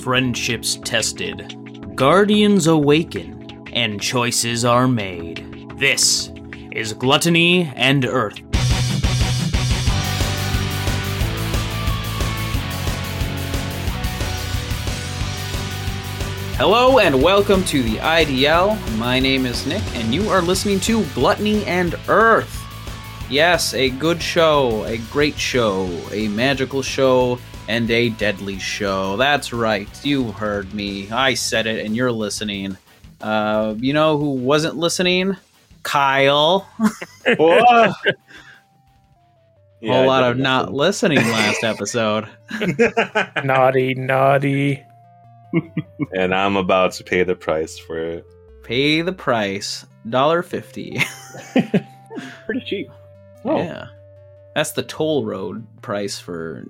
friendships tested, guardians awaken, and choices are made. This is Gluttony and Earth. Hello and welcome to the IDL. My name is Nick, and you are listening to Gluttony and Earth. Yes, a good show, a great show, a magical show, and a deadly show. That's right, you heard me. I said it, and you're listening. Uh, you know who wasn't listening? Kyle. Whoa. Whole lot of not listening last episode. naughty, naughty. and I'm about to pay the price for it. Pay the price, dollar fifty. Pretty cheap. Oh. Yeah, that's the toll road price for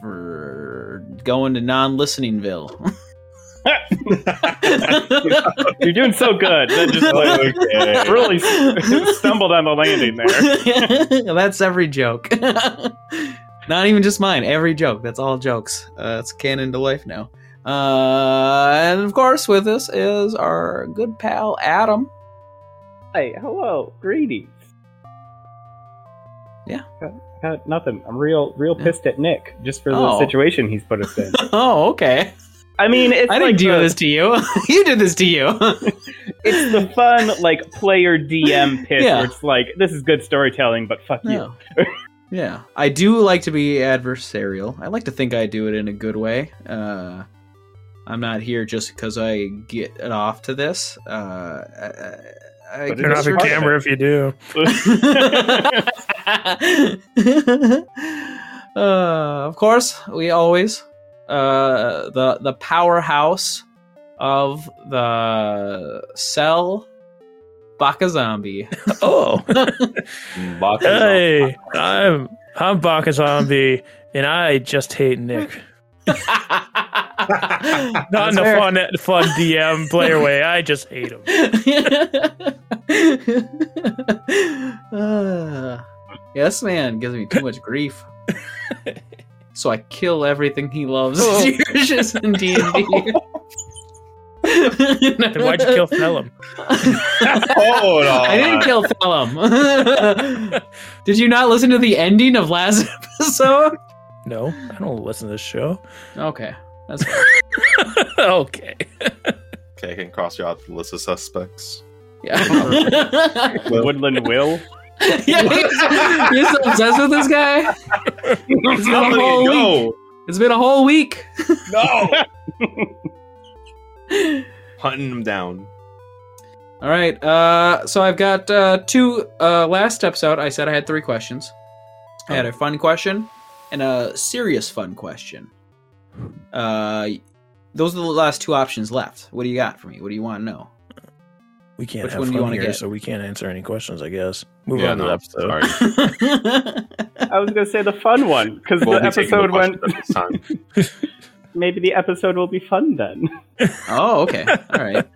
for going to non-listeningville. You're doing so good. That just like, Okay. really stumbled on the landing there. that's every joke. Not even just mine. Every joke. That's all jokes. Uh, it's canon to life now. Uh, and of course, with us is our good pal Adam. Hey, hello, greetings. Yeah. Got nothing. I'm real, real pissed at Nick just for the Oh. situation he's put us in. Oh, okay. I mean, it's I like didn't do the, this to you. you did this to you. it's the fun like player DM piss Yeah. where it's like this is good storytelling, but fuck you. Yeah, I do like to be adversarial. I like to think I do it in a good way. Uh, I'm not here just because I get it off to this. Uh, I, I, Turn off your camera if you do. uh, of course, we always uh, the the powerhouse of the cell Baka Zombie. Oh, Box is hey, I'm I'm Baka Zombie, and I just hate Nick. Not That's in a fair. fun, fun DM player way. I just hate him. uh, yes, man gives me too much grief. so I kill everything he loves. Oh. It's just in D and D. Then why'd you kill Thellum? Hold on. I didn't kill Thellum. Did you not listen to the ending of last episode? No, I don't listen to this show. Okay, that's okay. Okay, I can cross you out the list of suspects. yeah. Woodland Will. yeah, he's, you're so obsessed with this guy. It's been a whole week. It's been a whole week. No. Hunting them down. All right. Uh, so I've got uh, two. Uh, last out. I said I had three questions. I had a fun question and a serious fun question. Uh, those are the last two options left. What do you got for me? What do you want to know? We can't Which have one do you fun wanna here, get? so we can't answer any questions. I guess. Move yeah, on to no. the episode. Sorry. I was gonna say the fun one because We'll the be taking episode went. questions at this time. Maybe the episode will be fun then. oh, okay. All right.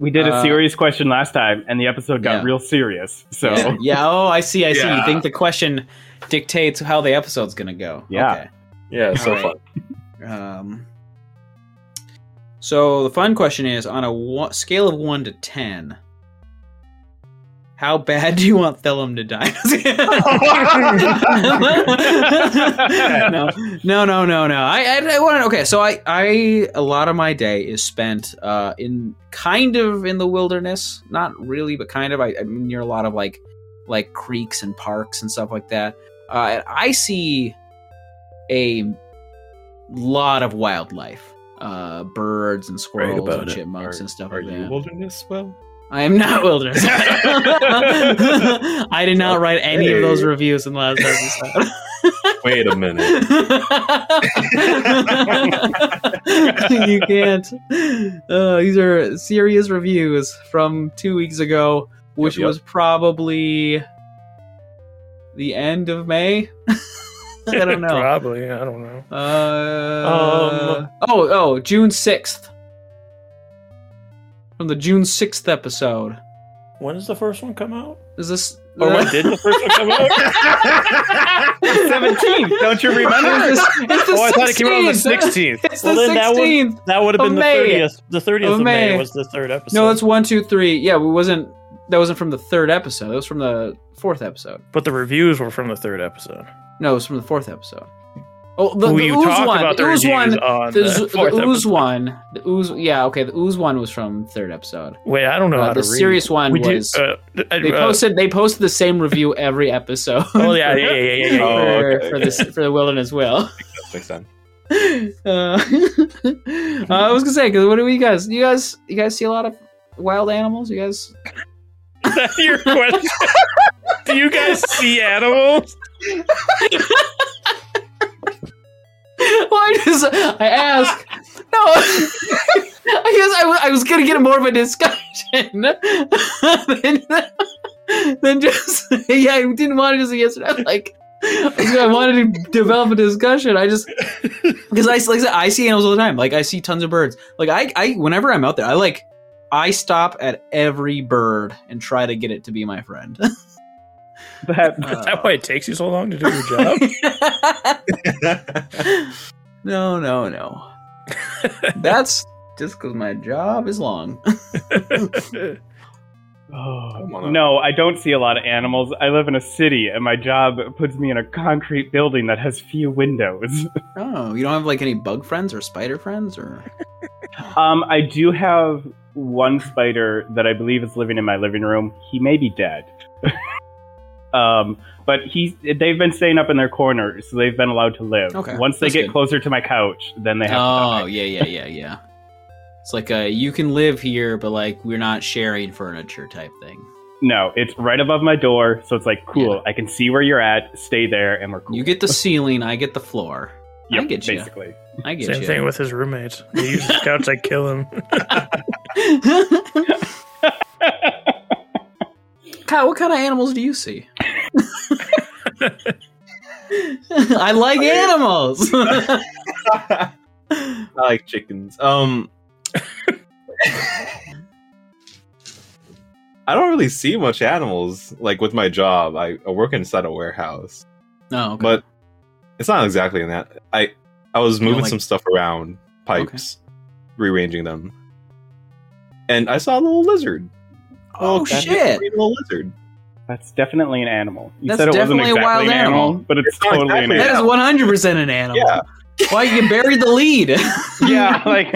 We did a Uh, serious question last time, and the episode got yeah. real serious. So Yeah. yeah. Oh, I see. I see. You Yeah. think the question dictates how the episode's gonna go? Yeah. Okay. Yeah, so All right. fun. Um, so the fun question is on a one, scale of one to ten, how bad do you want Thellum to die? no, no, no, no, no. I, I, I want to. Okay, so I, I, a lot of my day is spent uh, in kind of in the wilderness, not really, but kind of. I, I'm near a lot of like, like creeks and parks and stuff like that. Uh, and I see a lot of wildlife, uh, birds and squirrels and chipmunks Are- and stuff Are like you that. wilderness? Well, I am not wilderness. I did not write any of those reviews in the last episode. wait a minute. you can't. Uh, these are serious reviews from two weeks ago, which Yep, yep. was probably the end of May. I don't know. Probably. I don't know. Uh, Um, oh, oh, June sixth. From the June sixth episode. When does the first one come out? Is this Or when did the first one come out? Seventeenth, don't you remember? It's it's the Oh, I thought it came out on the 16th. 16th. It's Well, the that would- 16th. That would have been the 30th. The 30th Of of, May. May. was the third episode. No, that's one, two, three. Yeah, it wasn't. That wasn't from the third episode. That was from the fourth episode. but the reviews were from the third episode. No, it was from the fourth episode. Oh, the, Well, the you ooze one. about the the ooze one. on The, the the ooze episode. one. The ooze. Yeah, okay. The ooze one was from third episode. Wait, I don't know Uh, how the to read. serious one we was. Did, uh, I- they uh, posted. They posted the same review every episode. oh yeah, yeah, yeah, yeah, yeah. yeah. Oh, for, okay, for okay. this for the wilderness will. Makes sense. Uh, uh, I was gonna say, because what do you guys? You guys, you guys see a lot of wild animals? You guys? That your question? Do you guys see animals? Well, I I ask. No, I guess I, was gonna get more of a discussion than, than just yeah. I didn't want to just say yes or no. Like I wanted to develop a discussion. I just because I like I, said, I see animals all the time. Like I see tons of birds. Like I I whenever I'm out there, I like I stop at every bird and try to get it to be my friend. That, Is that why it takes you so long to do your job? no, no, no. That's just because my job is long. oh, no, I don't see a lot of animals. I live in a city, and my job puts me in a concrete building that has few windows. Oh, you don't have like any bug friends or spider friends or? Um, I do have one spider that I believe is living in my living room. He may be dead. um, but he's they've been staying up in their corners, so they've been allowed to live. Okay, Once they get good. closer to my couch, then they have Oh, to die. Oh, yeah, yeah, yeah, yeah. It's like a you can live here, but like we're not sharing furniture type thing. No, it's right above my door, so it's like cool. I can see where you're at. Stay there, and we're cool. You get the ceiling, I get the floor. I get you. basically. I get Same you. thing with his roommates. They use his couch, I kill him. Kyle, what kind of animals do you see? I like animals. I like chickens. Um, I don't really see much animals. Like with my job, I, I work inside a warehouse, no, okay. but it's not exactly in that. I I was You don't moving like- some stuff around, pipes, rearranging them, and I saw a little lizard. oh Little- shit! green little lizard. That's definitely an animal. You That's said it wasn't definitely a exactly wild an animal, animal. but it's, It's totally exactly an That is one hundred percent an animal. Yeah. Why you buried the lead? yeah, like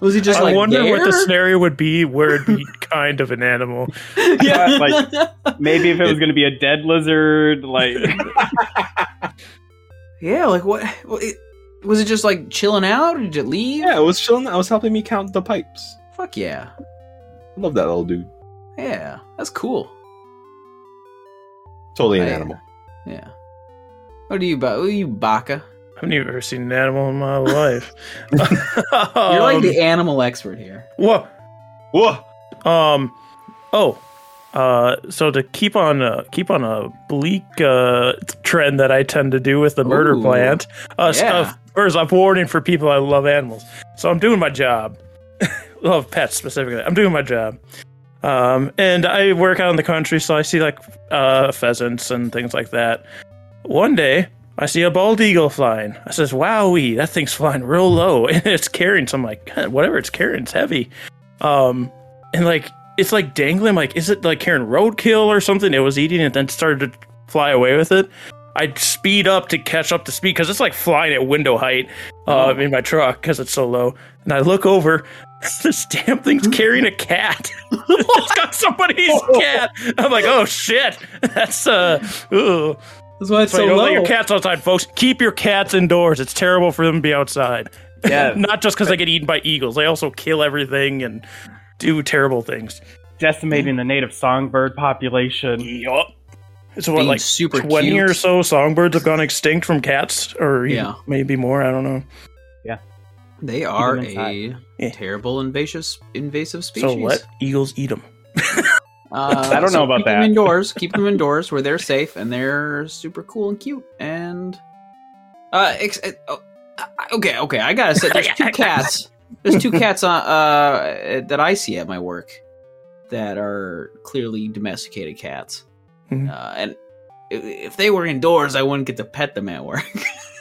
Was he just I like wonder what the scenario would be where it'd be kind of an animal. yeah, like- maybe if it was going to be a dead lizard, like yeah, like what? well, it- was it just like chilling out? Or did it leave? Yeah, it was chilling. I was helping me count the pipes. Fuck yeah, I love that little dude. yeah, that's cool. Totally an I- animal. Yeah. What are you, Ba- what are you, Baka? I've never seen an animal in my life. You're like Um, the animal expert here. What? Whoa! Um. Oh. Uh. So to keep on uh, keep on a bleak uh, trend that I tend to do with the murder Ooh. plant. Uh, Yeah. stuff. First, I'm warning for people I love animals. So I'm doing my job. love pets specifically. I'm doing my job. Um, and I work out in the country, so I see like uh, pheasants and things like that. One day, I see a bald eagle flying. I says, "Wowee, that thing's flying real low, and it's carrying some like "God, whatever it's carrying, it's heavy." Um, and like it's like dangling. Like, is it like carrying roadkill or something? It was eating and then started to fly away with it. I speed up to catch up to speed because it's like flying at window height uh, Oh. in my truck because it's so low. And I look over, this damn thing's carrying a cat. it's got somebody's cat. I'm like, oh shit, that's uh, ooh. That's why it's So, so you don't low. let your cats outside, folks. Keep your cats indoors. It's terrible for them to be outside. yeah, Not just because they get eaten by eagles. They also kill everything and do terrible things. decimating the native songbird population. Yup. So what, Being like super twenty cute. or so songbirds have gone extinct from cats, or Yeah. maybe more. I don't know. Yeah, they are a. Yeah. terrible invasive invasive species. So let eagles eat them. Uh, I don't know about keep Them that. indoors. Keep them indoors where they're safe and they're super cool and cute. And uh, ex- uh, oh, okay, okay. I gotta say, there's two cats. There's two cats on uh that I see at my work. that are clearly domesticated cats. Mhm. Uh, and if they were indoors, I wouldn't get to pet them at work.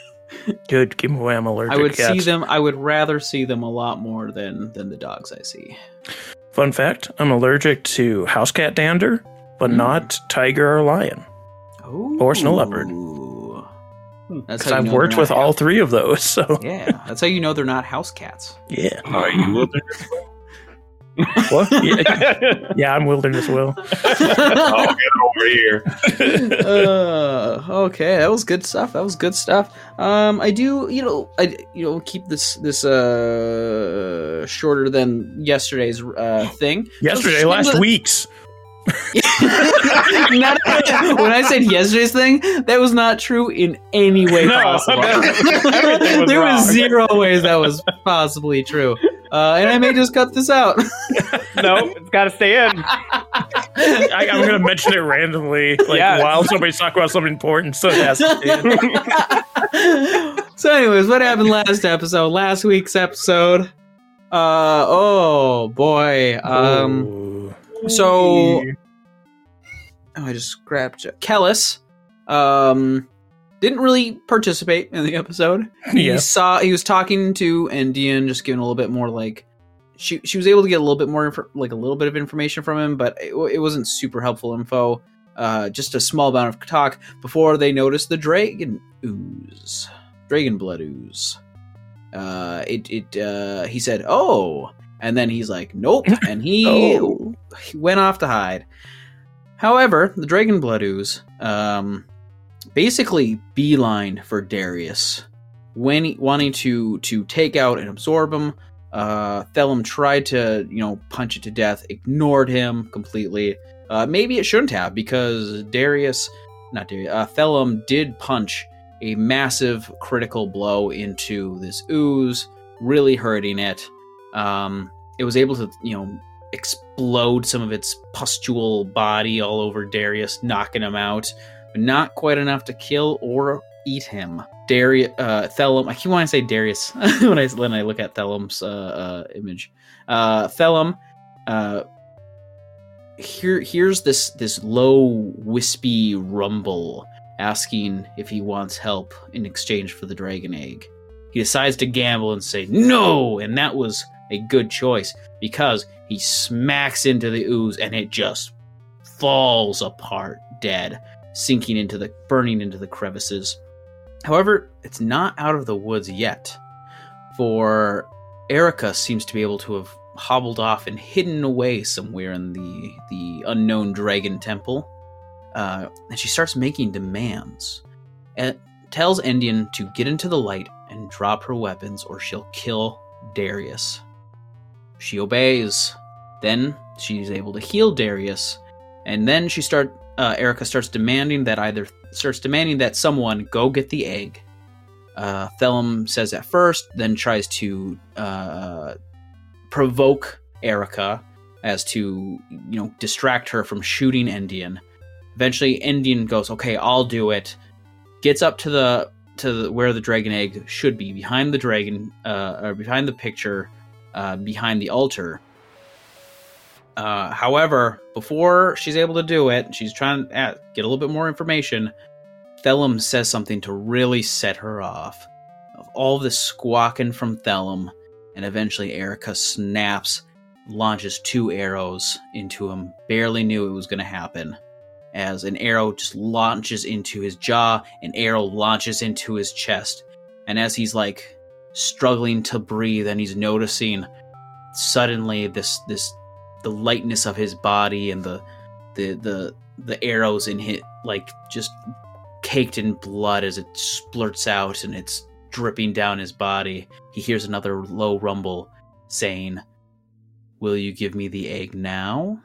Good. Keep away. I'm allergic. I would to cats. see them. I would rather see them a lot more than than the dogs I see. Fun fact: I'm allergic to house cat dander, but Mm. not tiger or lion. Or snow leopard. Ooh. That's how you I've know worked with all house- three of those. So Yeah, that's how you know they're not house cats. yeah. Are you wilderness? What? Yeah, yeah, I'm wilderness will. oh, get over here. uh, okay, that was good stuff. That was good stuff. Um, I do, you know, I you know keep this this uh shorter than yesterday's uh thing. Yesterday, So, last Shinla- week's. Not- when I said yesterday's thing, that was not true in any way No, possible. everything was there wrong. was zero ways that was possibly true. Uh, and I may just cut this out. no, it's got to stay in. I, I'm gonna mention it randomly, like Yes. while somebody's talking about something important. So yes, so, anyways, what happened last episode? Last week's episode. Uh oh boy. Um. Ooh. So oh, I just grabbed Kellis. Um, didn't really participate in the episode. He saw he was talking to Endien, just giving a little bit more like she she was able to get a little bit more infor- like a little bit of information from him, but it, it wasn't super helpful info. Uh, just a small amount of talk before they noticed the dragon ooze, dragon blood ooze. Uh, it it uh, he said, "Oh," and then he's like, "Nope," and he Oh. he went off to hide. However, the dragon blood ooze um, basically beelined for Darius, when he, wanting to to take out and absorb him. Uh, Thellum tried to you know punch it to death, ignored him completely. Uh, maybe it shouldn't have because Darius, not Darius, uh, Thellum did punch a massive critical blow into this ooze, really hurting it. Um, it was able to you know explode some of its pustule body all over Darius, knocking him out, but not quite enough to kill or eat him. Darius, uh, Thellum. I keep wanting to say Darius when I when I look at Thellum's uh, uh, image. Uh, Thellum. Uh, here, here's this this low, wispy rumble asking if he wants help in exchange for the dragon egg. He decides to gamble and say no, and that was a good choice because he smacks into the ooze and it just falls apart dead, sinking into the burning into the crevices. However, it's not out of the woods yet, for Erica seems to be able to have hobbled off and hidden away somewhere in the the unknown dragon temple. Uh, and she starts making demands. And tells Endien to get into the light and drop her weapons, or she'll kill Darius. She obeys. Then she's able to heal Darius, and then she start. Uh, Erica starts demanding that either starts demanding that someone go get the egg. Uh, Thellum says at first, then tries to uh, provoke Erica as to you know distract her from shooting Endien. Eventually, Endien goes, "Okay, I'll do it." Gets up to the to the, where the dragon egg should be, behind the dragon, uh, or behind the picture, uh, behind the altar. Uh, however, before she's able to do it, she's trying to get a little bit more information. Thellum says something to really set her off. Of all this squawking from Thellum, and eventually Erica snaps, launches two arrows into him. Barely knew it was going to happen. As an arrow just launches into his jaw, an arrow launches into his chest. And as he's like struggling to breathe and he's noticing suddenly this this the lightness of his body and the the the the arrows in hit like just caked in blood as it splurts out and it's dripping down his body. He hears another low rumble saying, Will you give me the egg now?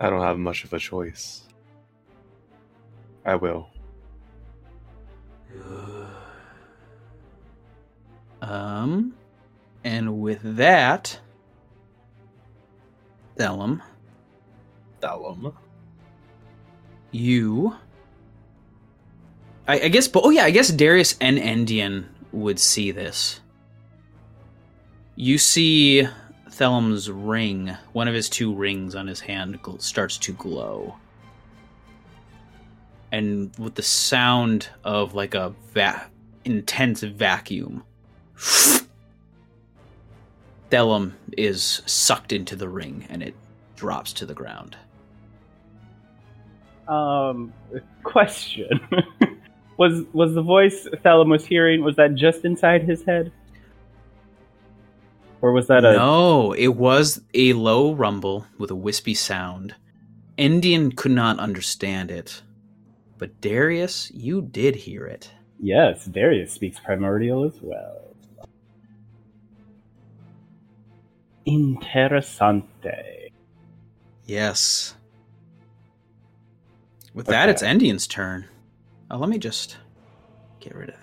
I don't have much of a choice. I will. Um, and with that, Thellum, Thellum. you. I, I guess, but oh yeah, I guess Darius and Endien would see this. You see Thellum's ring, one of his two rings on his hand, starts to glow. And with the sound of like a va- intense vacuum, Thellum is sucked into the ring and it drops to the ground. Um, question: Was was the voice Thellum was hearing? Was that just inside his head, or was that a? No, it was a low rumble with a wispy sound. Endien could not understand it, but Darius, you did hear it. Yes, Darius speaks primordial as well. Interessante. Yes. With that, it's Endien's turn. Oh, let me just get rid of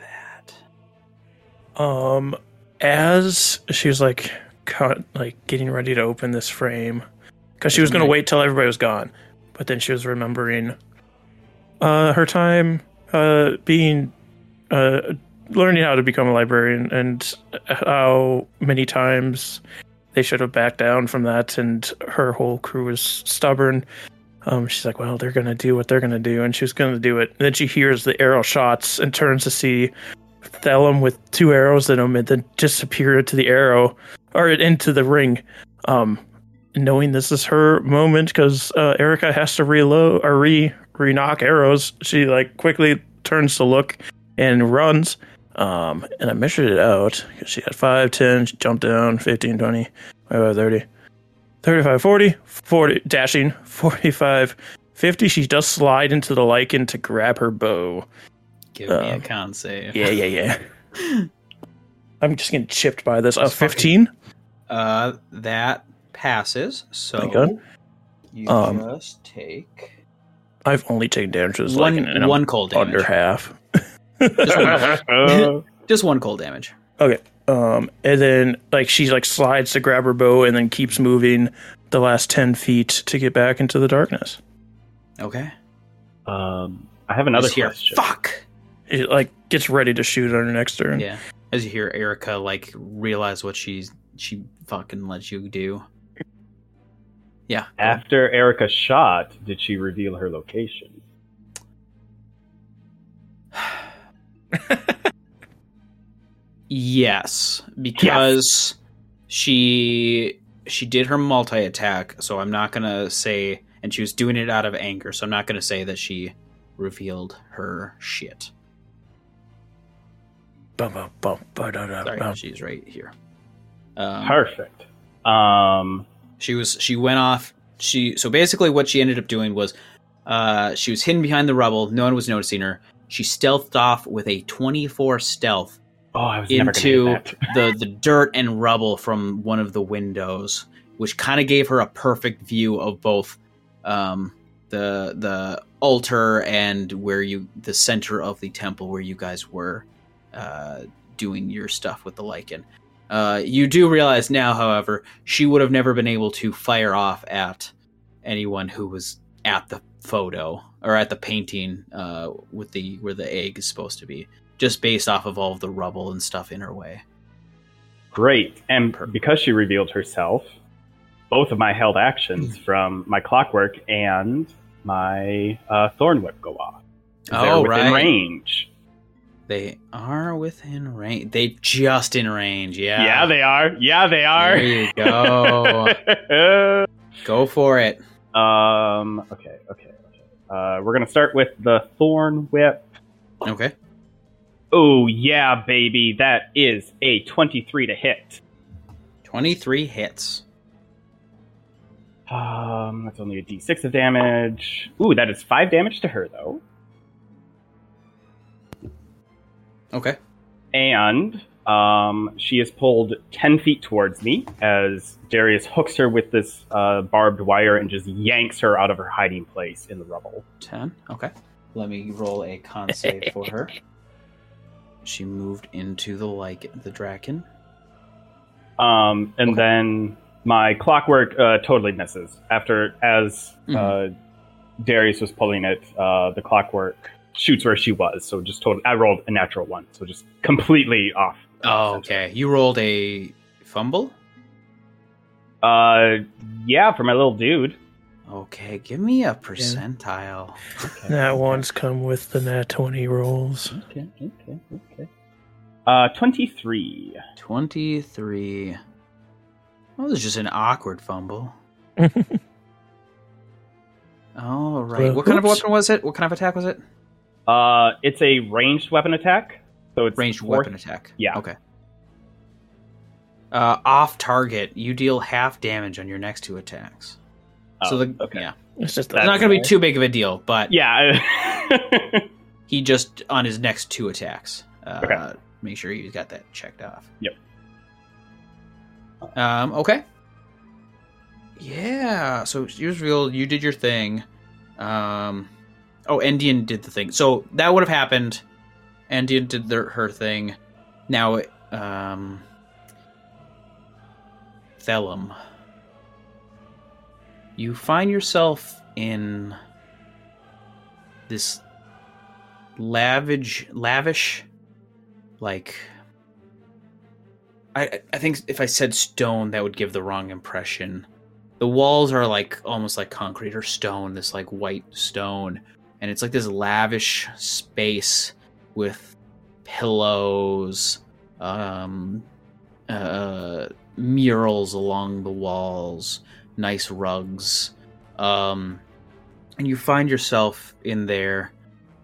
that. Um, as she was like, cut, like getting ready to open this frame, because she was gonna wait till everybody was gone, but then she was remembering, uh, her time, uh, being, uh, learning how to become a librarian and how many times they should have backed down from that, and her whole crew was stubborn. Um, she's like, well, they're gonna do what they're gonna do, and she was gonna do it. And then she hears the arrow shots and turns to see Thellum with two arrows in him and then disappear into the arrow or into the ring. Um, knowing this is her moment because uh, Erica has to reload or re re knock arrows, she like quickly turns to look and runs. Um, and I measured it out 'cause she had 5, 10, she jumped down 15, 20, 25, 30, 35, 40, 40, dashing 45, 50. She does slide into the lichen to grab her bow. Give me a Um, con save. Yeah, yeah, yeah. I'm just getting chipped by this. Uh, 15? Uh, that passes. So you Um, just take I've only taken damage to one lichen, and I'm one cold damage. under half. Uh, Just one cold damage. Okay. Um, and then like she like slides to grab her bow and then keeps moving the last ten feet to get back into the darkness. Okay. um, I have another here, question. Fuck. It like gets ready to shoot on her next turn. Yeah. As you hear Erica like realize what she's she fucking let you do. Yeah. After Erica shot, did she reveal her location? Yes, because she she did her multi attack, so I'm not gonna say, and she was doing it out of anger, so I'm not gonna say that she revealed her shit. Bum, bum, bum, ba, da, da, Sorry, bum. she's right here. Um, Perfect. Um, She was she went off. She so basically what she ended up doing was, uh, she was hidden behind the rubble. No one was noticing her. She stealthed off with a 24 stealth oh, into gonna hit that. the the dirt and rubble from one of the windows, which kind of gave her a perfect view of both um, the the altar and where you the center of the temple where you guys were uh, doing your stuff with the lichen. Uh, you do realize now, however, she would have never been able to fire off at anyone who was at the photo or at the painting uh, with the where the egg is supposed to be just based off of all of the rubble and stuff in her way. Great. And because she revealed herself, both of my held actions Hmm. from my clockwork and my uh, thorn whip go off. Oh, within right. range. They are within range. They just in range. Yeah. Yeah, they are. Yeah, they are. There you go. Go for it. um. Okay. Okay. Okay. Uh, we're gonna start with the thorn whip. Okay. Oh yeah, baby, that is a twenty-three to hit. Twenty-three hits. Um, that's only a d6 of damage. Ooh, that is five damage to her though. Okay. and um, she is pulled 10 feet towards me as Darius hooks her with this uh, barbed wire and just yanks her out of her hiding place in the rubble. Ten. Okay. Let me roll a con save for her. She moved into the like the draken. Um, and Okay. then my clockwork uh, totally misses. After, as uh, Darius was pulling it, uh, the clockwork shoots where she was. So just totally, I rolled a natural one. So just completely off. Oh, okay. You rolled a Fumble? Uh, yeah, for my little dude. Okay, give me a percentile. That ones come with the nat 20 rolls. Okay, okay, okay. Uh, 23. 23. Well, it was just an awkward fumble. All right. Well, what kind of weapon was it? What kind of attack was it? Uh, it's a ranged weapon attack. So it's Ranged fourth- weapon attack. Yeah. Okay. Uh, off target, you deal half damage on your next two attacks. so Oh, the okay. yeah, It's just it's not going to be too big of a deal, but Yeah. he just on his next two attacks. Uh, Okay. Make sure you got that checked off. Yep. Um. Okay. Yeah. So here's real. You did your thing. Um. Oh, Endien did the thing. So that would have happened. Endien did their, her thing. Now, um. Thellum. You find yourself in this lavish lavish like I I think if I said stone that would give the wrong impression. The walls are like almost like concrete or stone, this like white stone, and it's like this lavish space with pillows, um uh murals along the walls, nice rugs. Um and you find yourself in there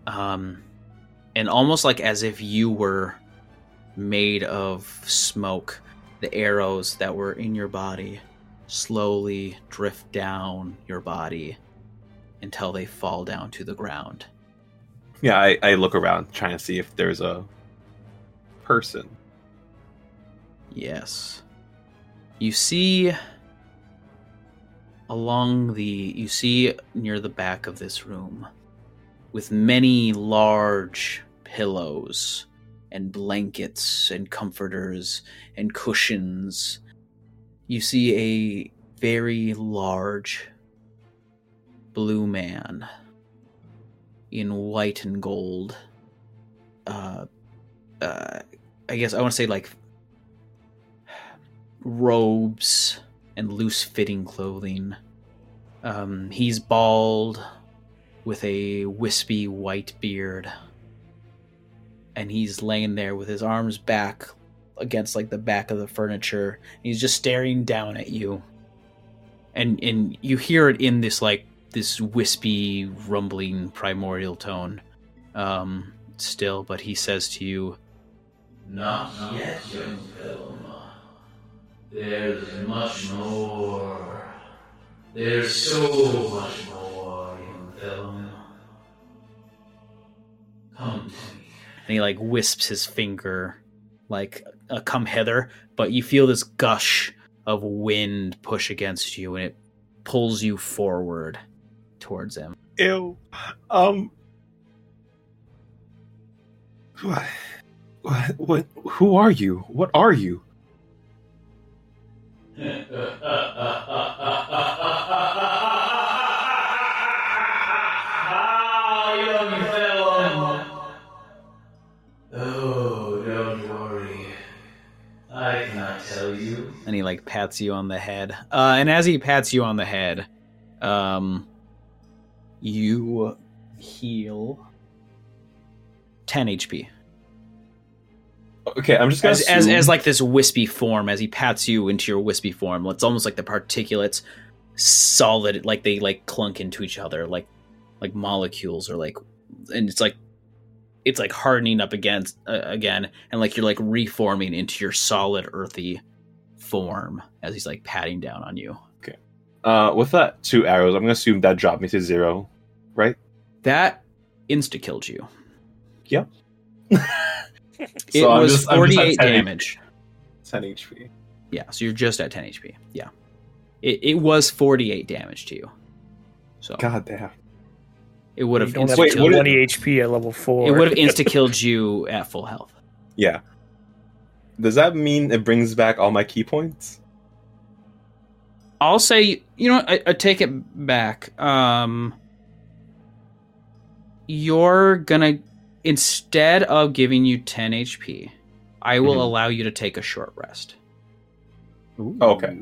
um and almost like as if you were made of smoke the arrows that were in your body slowly drift down your body until they fall down to the ground Yeah, I, I look around trying to see if there's a person. yes you see along the you see near the back of this room with many large pillows and blankets and comforters and cushions you see a very large blue man in white and gold uh uh i guess i want to say like robes and loose fitting clothing. Um, he's bald with a wispy white beard. And he's laying there with his arms back against like the back of the furniture. He's just staring down at you. And and you hear it in this like this wispy rumbling primordial tone. Um still, but he says to you Not yet, young Velma. There's much more. There's so much more, young Velma. Come to me. And he like wisps his finger, like a come hither, but you feel this gush of wind push against you, and it pulls you forward towards him. Ew. Um. What? What? What? Who are you? What are you? Oh, don't worry. I cannot tell you. And he like pats you on the head. Uh, and as he pats you on the head, um, you heal ten HP. Okay, I'm just gonna As, as, as like this wispy form, as he pats you into your wispy form, it's almost like the particulates solid, like they like clunk into each other, like like molecules or like, and it's like it's like hardening up against uh, again, and like you're like reforming into your solid earthy form as he's like patting down on you. Okay, uh, with that two arrows, I'm gonna assume that dropped me to zero, right? That insta killed you. Yep. It So was just- I'm just 48 damage. 10 HP. Yeah, so you're just at 10 HP. Yeah. It, it was 48 damage to you. So God damn. it would have don't insta Wait, killed did- 20 HP at level 4. It would have insta killed you at full health. Yeah. Does that mean it brings back all my ki points? I'll say, you know, I, I take it back. Um, you're gonna instead of giving you 10 HP, I will Mhm. allow you to take a short rest. Ooh. Oh, okay.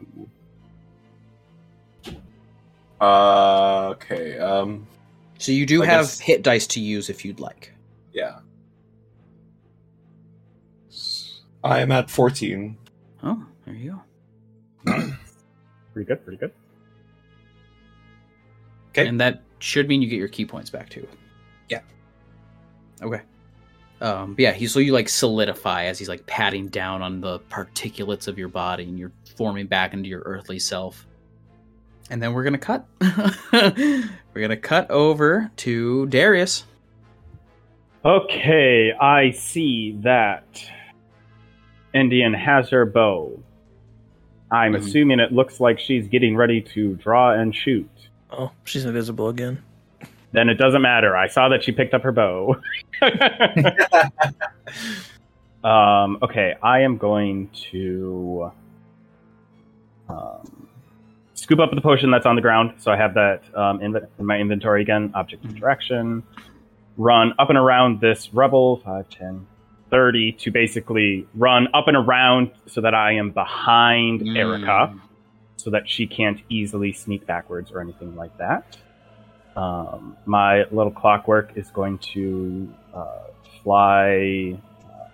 Uh, okay. Um, So you do I have guess- hit dice to use if you'd like. yeah. I am at 14. Oh, there you go. Pretty good, pretty good. Okay. And that should mean you get your ki points back too. Yeah. Okay. Um, but yeah, he so you like solidify as he's like patting down on the particulates of your body, and you're forming back into your earthly self. And then we're gonna cut. we're gonna cut over to Darius. Okay, I see that Endien has her bow. I'm Mhm. assuming it looks like she's getting ready to draw and shoot. Oh, she's invisible again. Then it doesn't matter. I saw that she picked up her bow. um, okay, I am going to um, scoop up the potion that's on the ground. So I have that um, in, in my inventory again. Object interaction. Run up and around this rebel. 5, 10, 30 to basically run up and around so that I am behind Mm. Erica so that she can't easily sneak backwards or anything like that. Um, my little clockwork is going to uh, fly uh,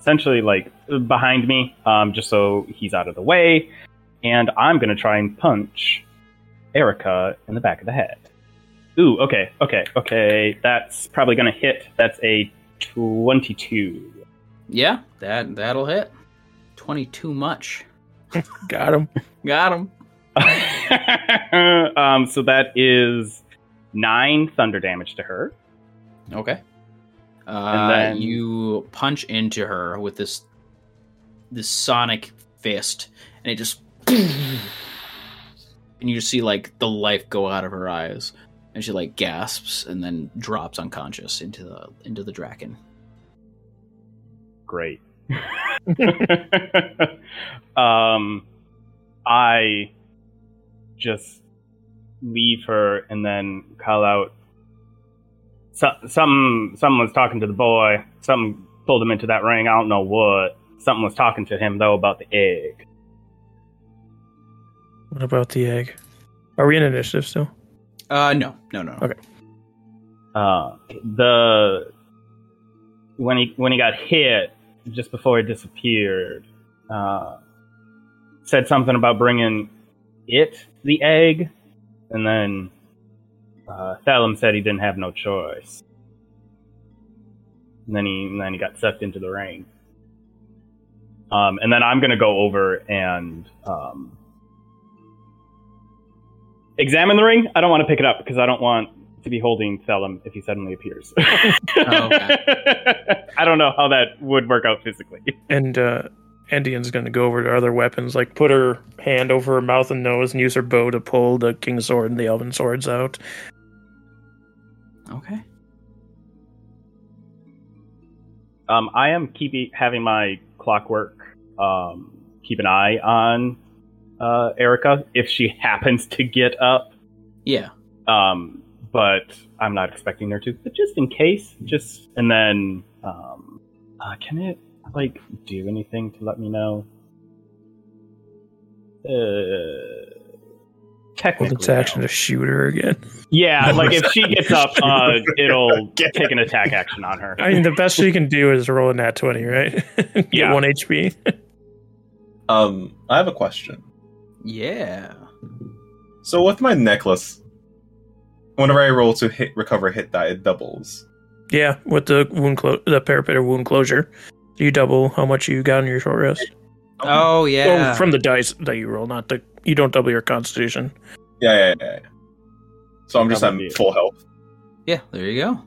essentially like behind me, um, just so he's out of the way. And I'm going to try and punch Erica in the back of the head. Ooh, okay, okay, okay. That's probably going to hit. That's a 22. Yeah, that that'll hit. 22 much. Got him. Got him. um, so that is nine thunder damage to her. Okay. Uh, And then- you punch into her with this this sonic fist, and it just and you just see like the life go out of her eyes, and she like gasps and then drops unconscious into the into the draken. Great. um, I just leave her and then call out. So, some someone was talking to the boy. Something pulled him into that ring. I don't know what. Something was talking to him though about the egg. What about the egg? Are we in initiative still? Uh, no, no, no. Okay. Uh, the when he when he got hit just before he disappeared, uh, said something about bringing it the egg, and then uh, Thellum said he didn't have no choice. And then he and then he got sucked into the ring. Um, and then I'm gonna go over and um, examine the ring. I don't want to pick it up because I don't want to be holding Thellum if he suddenly appears. okay. I don't know how that would work out physically. And uh Endien's gonna go over to other weapons, like put her hand over her mouth and nose and use her bow to pull the king's sword and the elven swords out. Okay. Um, I am keeping having my clockwork um, keep an eye on uh, Erica if she happens to get up. Yeah. Um, but I'm not expecting her to. But just in case, just and then um, uh, can it like do anything to let me know? Uh, Hold technically, its action no. to shoot her again. yeah. Like if she gets up, uh, it'll take an attack action on her. I mean, the best she can do is roll a nat 20, right? Get Yeah. one HP. Um, I have a question. Yeah. So with my necklace, whenever I roll to hit recover hit die, it doubles. yeah, with the wound clo- the periapt or wound closure, you double how much you got in your short rest. Oh yeah. Oh, from the dice that you roll, not the you don't double your constitution. Yeah, yeah, yeah. yeah. So I'm just That at would be it. full health. yeah. There you go.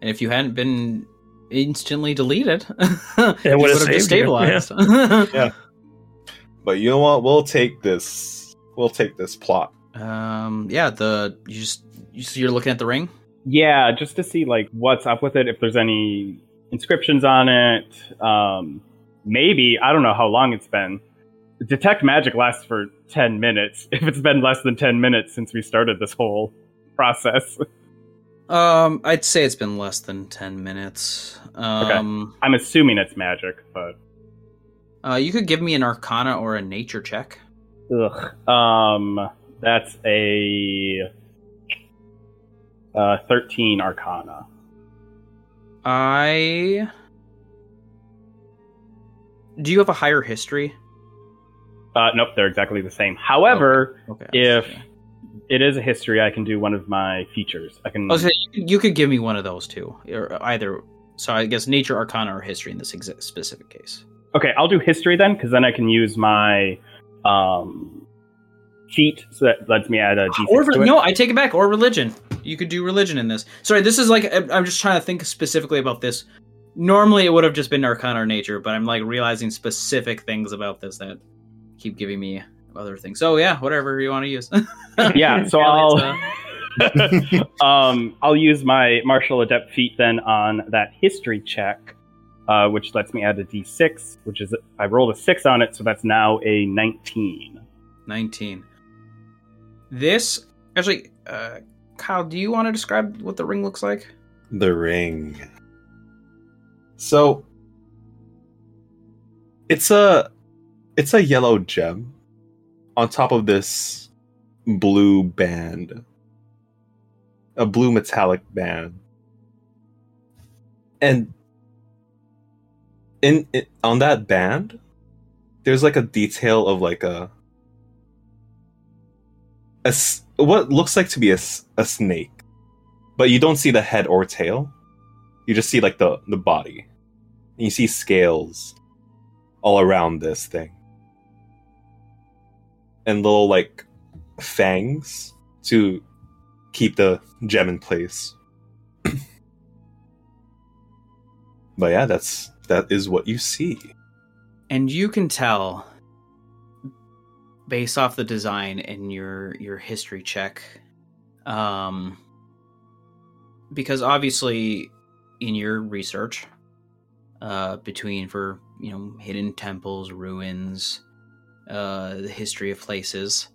And if you hadn't been instantly deleted, It it would've would have saved. Yeah. But you know what? We'll take this. We'll take this plot. Um. Yeah. The you just you, so you're looking at the ring. Yeah, just to see like what's up with it, if there's any inscriptions on it. Um, maybe I don't know how long it's been. Detect magic lasts for ten minutes. If it's been less than ten minutes since we started this whole process, Um. I'd say it's been less than ten minutes. Um. I'm assuming it's magic, but Uh, you could give me an Arcana or a Nature check. Ugh. Um, that's a uh, thirteen Arcana. I. Do you have a higher history? Uh, nope, they're exactly the same. However, Okay. if okay. it is a history, I can do one of my features. I can. I was you- could give me one of those two, or either. So I guess Nature, Arcana, or History in this specific case. Okay, I'll do history then, because then I can use my um, feat, so that lets me add a d6 Or no, I take it back. Or religion. You could do religion in this. Sorry, this is like I'm just trying to think specifically about this. Normally, it would have just been Arcana or Nature, but I'm like realizing specific things about this that keep giving me other things. So yeah, whatever you want to use. Yeah, so I'll um, I'll use my martial adept feat then on that history check, uh, which lets me add a d6, which is I rolled a six on it, so that's now a 19. 19. This actually, uh, Kyle, do you want to describe what the ring looks like? The ring. So it's a it's a yellow gem on top of this blue band. A blue metallic band. And in it, on that band there's like a detail of like a a what looks like to be a, a snake but you don't see the head or tail. You just see like the the body. And you see scales all around this thing. And little like fangs to keep the gem in place. but yeah, that's that is what you see. and you can tell based off the design and your your history check um because obviously in your research uh between for you know hidden temples ruins uh the history of places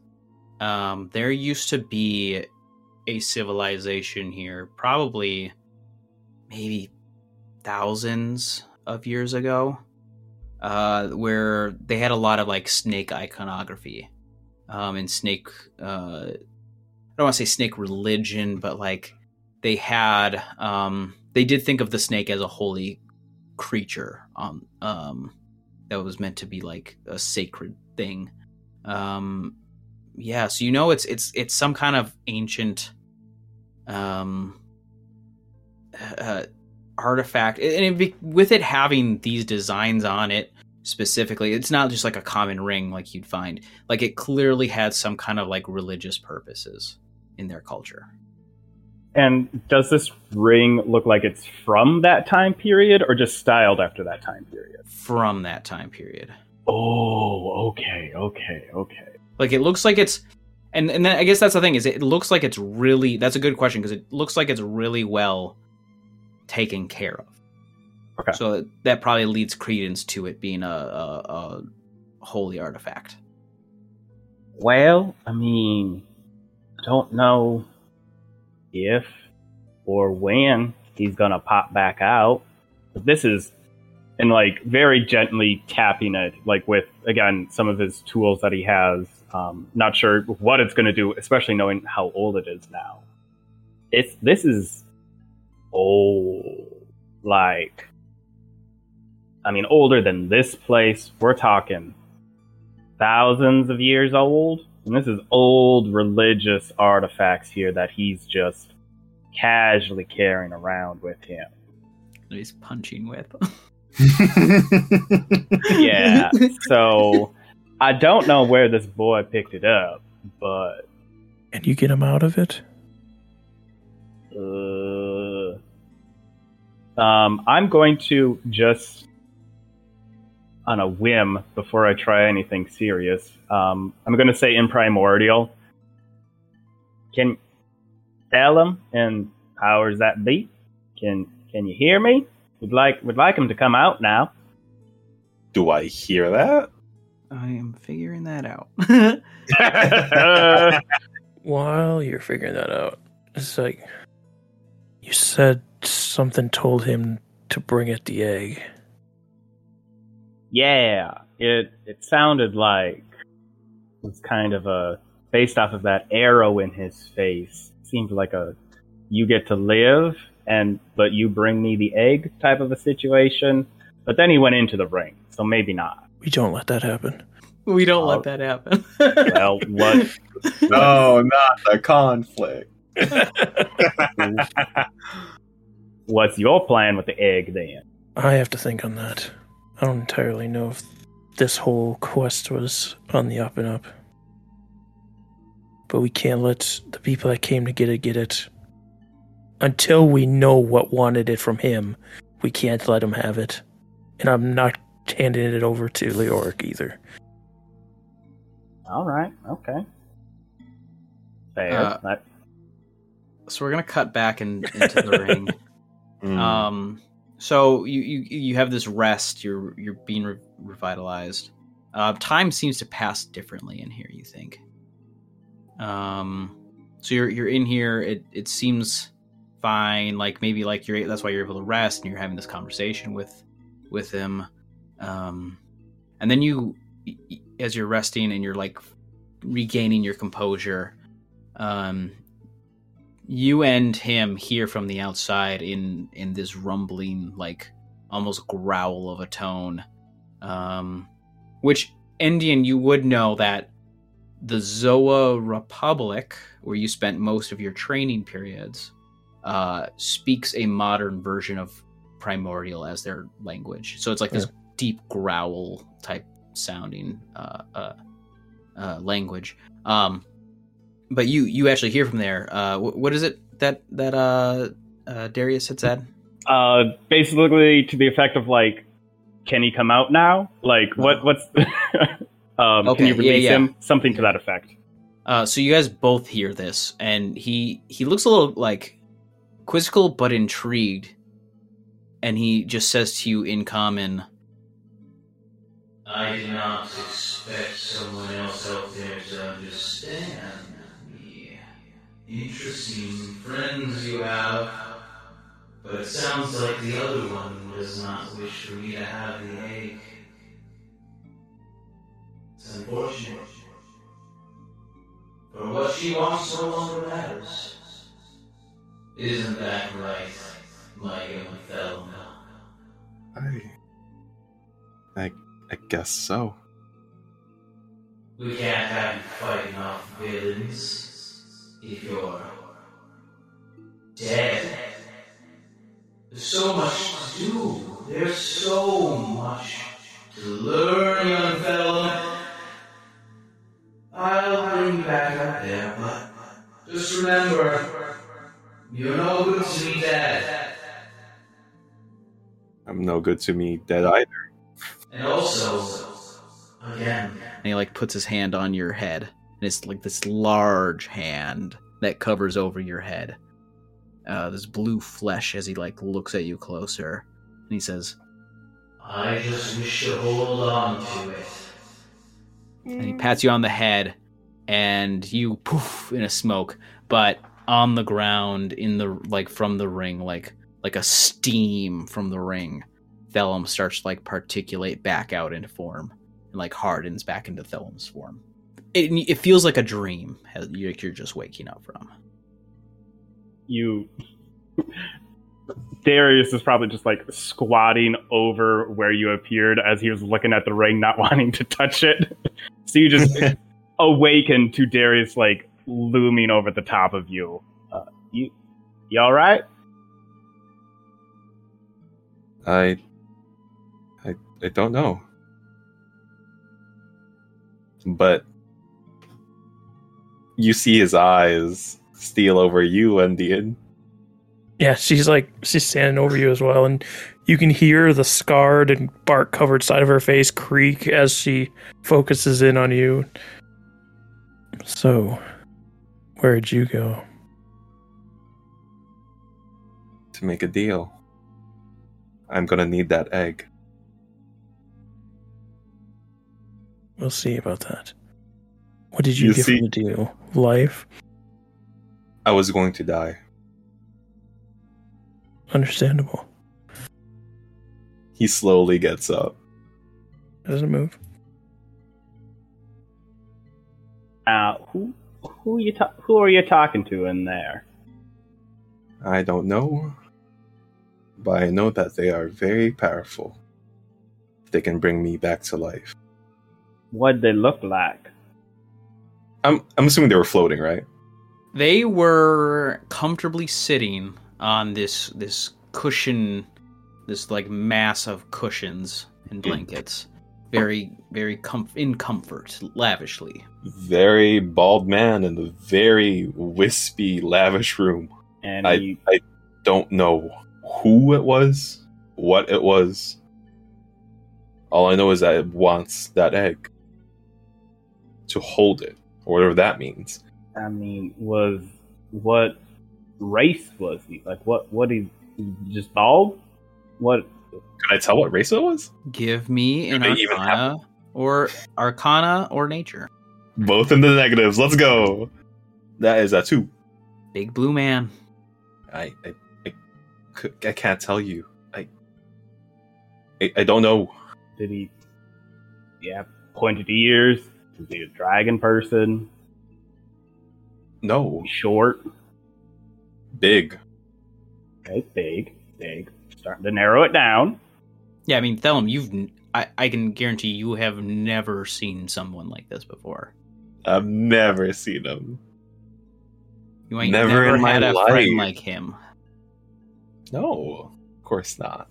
um there used to be a civilization here probably maybe thousands of years ago uh, where they had a lot of like snake iconography um, and snake. Uh, I don't want to say snake religion, but like they had, um, they did think of the snake as a holy creature um, um, that was meant to be like a sacred thing. Um, yeah, so you know it's it's it's some kind of ancient um, uh, artifact, and it, be- with it having these designs on it specifically, it's not just like a common ring like you'd find. Like it clearly had some kind of like religious purposes in their culture. And does this ring look like it's from that time period or just styled after that time period? from that time period. Oh, okay, okay, okay. Like it looks like it's and and then I guess that's the thing is it looks like it's really that's a good question because it looks like it's really well taken care of. Okay. So that probably leads credence to it being a, a, a holy artifact. Well, I mean, I don't know if or when he's gonna pop back out. But this is, and like very gently tapping it, like with again some of his tools that he has. Um, not sure what it's gonna do, especially knowing how old it is now. It's this is old, like I mean, older than this place. We're talking thousands of years old. And this is old religious artifacts here that he's just casually carrying around with him. He's punching with. Yeah. so I don't know where this boy picked it up, but Can you get him out of it? uh, um, I'm going to just on a whim before I try anything serious. Um, I'm going to say in primordial. Can tell him and powers that be? Can can you hear me? We'd like we'd like him to come out now. Do I hear that? I am figuring that out. While you're figuring that out, it's like you said something told him to bring it the egg. yeah, it it sounded like it was kind of a based off of that arrow in his face. Seemed like a you get to live and but you bring me the egg type of a situation. But then he went into the ring, so maybe not. We don't let that happen. We don't Oh. let that happen. Well, what No, not the conflict. what's your plan with the egg then? I have to think on that. I don't entirely know if this whole quest was on the up and up. But we can't let the people that came to get it get it. Until we know what wanted it from him, we can't let him have it. And I'm not handing it over to Leoric either. All right, okay. Fair. Uh, That- so we're gonna cut back in, into the ring. Mm. Um, so you, you you have this rest. You're you're being re- revitalized. Uh, time seems to pass differently in here. You think? Um, so you're you're in here. It it seems fine. Like maybe like you're that's why you're able to rest and you're having this conversation with with him. Um, and then you y- y- as you're resting and you're like regaining your composure. Um, you and him hear from the outside in in this rumbling like almost growl of a tone um which Endien you would know that the zoa republic where you spent most of your training periods uh speaks a modern version of primordial as their language. So it's like this deep growl type sounding uh uh, uh language. Um but you you actually hear from there. Uh, wh- what is it that that uh, uh, Darius had said? uh, basically to the effect of like, can he come out now? Like, what? What's? um, Okay, can you release yeah. him? Something to that effect. Uh, so you guys both hear this, and he he looks a little like quizzical but intrigued, and he just says to you in common. I did not expect someone else out there to understand me. Interesting friends you have, but it sounds like the other one does not wish for me to have the egg. It's unfortunate. For what she wants no longer matters. Isn't that right, my young Thellum? I, I, I guess so. We can't have you fighting off villains if you're dead. There's so much to do. There's so much to learn, young Thellum. I'll bring you back up there, but just remember, you're no good to me, dead. I'm no good to me dead either. And also, again, and he like puts his hand on your head, and it's like this large hand that covers over your head. Uh, this blue flesh as he like looks at you closer, and he says, "I just wish to hold on to it." And he pats you on the head, and you poof in a smoke, but on the ground in the like from the ring, like like a steam from the ring. Thellum starts to like particulate back out into form and like hardens back into Thellum's form. It, it feels like a dream as you- you're just waking up from. You. Darius is probably just like squatting over where you appeared as he was looking at the ring, not wanting to touch it. so you just awaken to Darius like looming over the top of you. Uh, you, you all right? I, I, I don't know. But you see his eyes steal over you, Endien. Yeah, she's like she's standing over you as well, and you can hear the scarred and bark covered side of her face creak as she focuses in on you. So, where'd you go? to make a deal. I'm gonna need that egg. We'll see about that. What did you, You get see- for the deal? life. I was going to die. Understandable. He slowly gets up. Doesn't move. Uh, who who you ta- who are you talking to in there? I don't know, but I know that they are very powerful. They can bring me back to life. What they look like? I'm I'm assuming they were floating, right? They were comfortably sitting on this this cushion, this like mass of cushions and hmm. blankets, very very com- in comfort, lavishly. Very bald man in a very wispy, lavish room. And I he, I don't know who it was, what it was. All I know is that it wants that egg to hold it, or whatever that means. I mean, was what race was he? Like, what? What he just bald? What? Can I tell what race it was? Give me an Do they arcana or arcana or nature. Both in the negatives. Let's go. That is a two. Big blue man. I I, I, I can't tell you. I, I I don't know. Did he? Yeah, pointed ears. Is he a dragon person? No, Short. big. Okay, big, big. Starting to narrow it down. Yeah, I mean, Thelm, you've I, I can guarantee you have never seen someone like this before. I've never seen him. You ain't Never never, in my had a life. friend like him. No, of course not.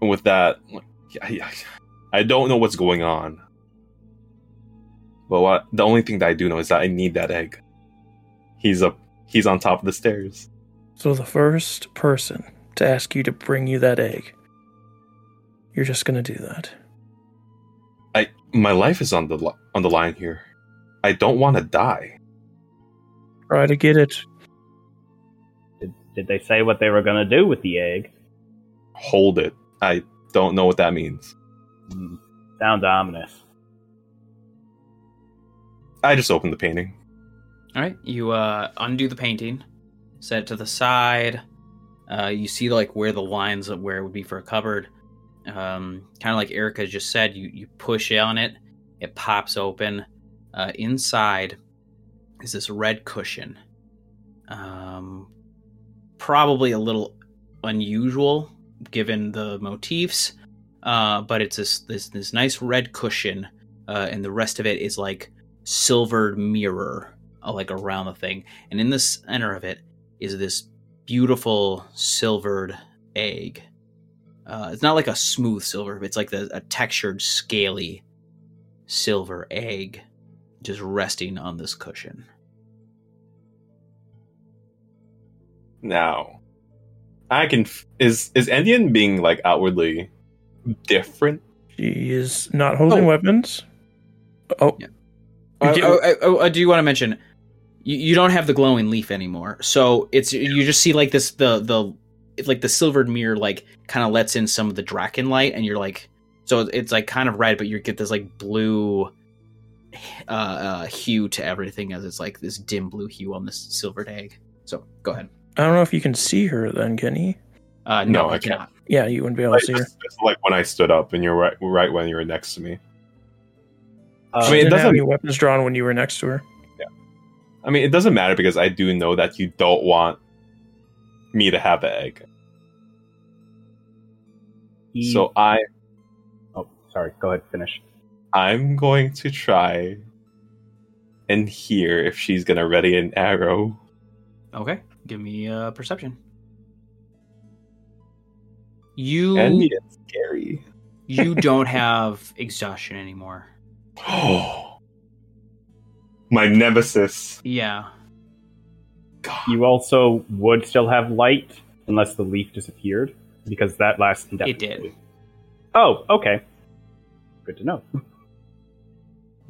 And with that, I, I, I don't know what's going on. But what the only thing that I do know is that I need that egg. He's up. He's on top of the stairs. So the first person to ask you to bring you that egg, you're just gonna do that. I my life is on the li- on the line here. I don't want to die. Try to get it. Did, did they say what they were going to do with the egg? Hold it. I don't know what that means. Hmm, sounds ominous. I just opened the painting. All right, you uh, undo the painting, set it to the side. Uh, you see like where the lines of where it would be for a cupboard. Um, kind of like Erica just said, you you push on it, it pops open. Uh, inside is this red cushion. Um, probably a little unusual given the motifs, uh, but it's this this this nice red cushion, uh, and the rest of it is like silvered mirror uh, like around the thing and in the center of it is this beautiful silvered egg uh, it's not like a smooth silver it's like the, a textured scaly silver egg just resting on this cushion Now, I can. F- is is Endien being like outwardly different? She is not holding Oh. weapons. Oh, Yeah. You Oh, get- oh, oh, oh, I do want to mention you, you don't have the glowing leaf anymore so it's you just see like this the the like the silvered mirror like kind of lets in some of the draken light and you're like so it's like kind of red but you get this like blue uh, uh hue to everything as it's like this dim blue hue on this silvered egg so go ahead I don't know if you can see her then, can you? uh no, No, I I cannot Yeah, you wouldn't be able Like, to see her. just, just like when I stood up and you're right, right when you were next to me. Uh, I mean, it doesn't have doesn't- any weapons drawn when you were next to her. Yeah, I mean, it doesn't matter because I do know that you don't want me to have the egg. he- So I oh, sorry. Go ahead. Finish. I'm going to try and hear if she's gonna ready an arrow. okay give me a perception you And it's scary. you don't have exhaustion anymore Oh, my nemesis. yeah God. You also would still have light unless the leaf disappeared because that lasts indefinitely. It did. Oh, okay. Good to know.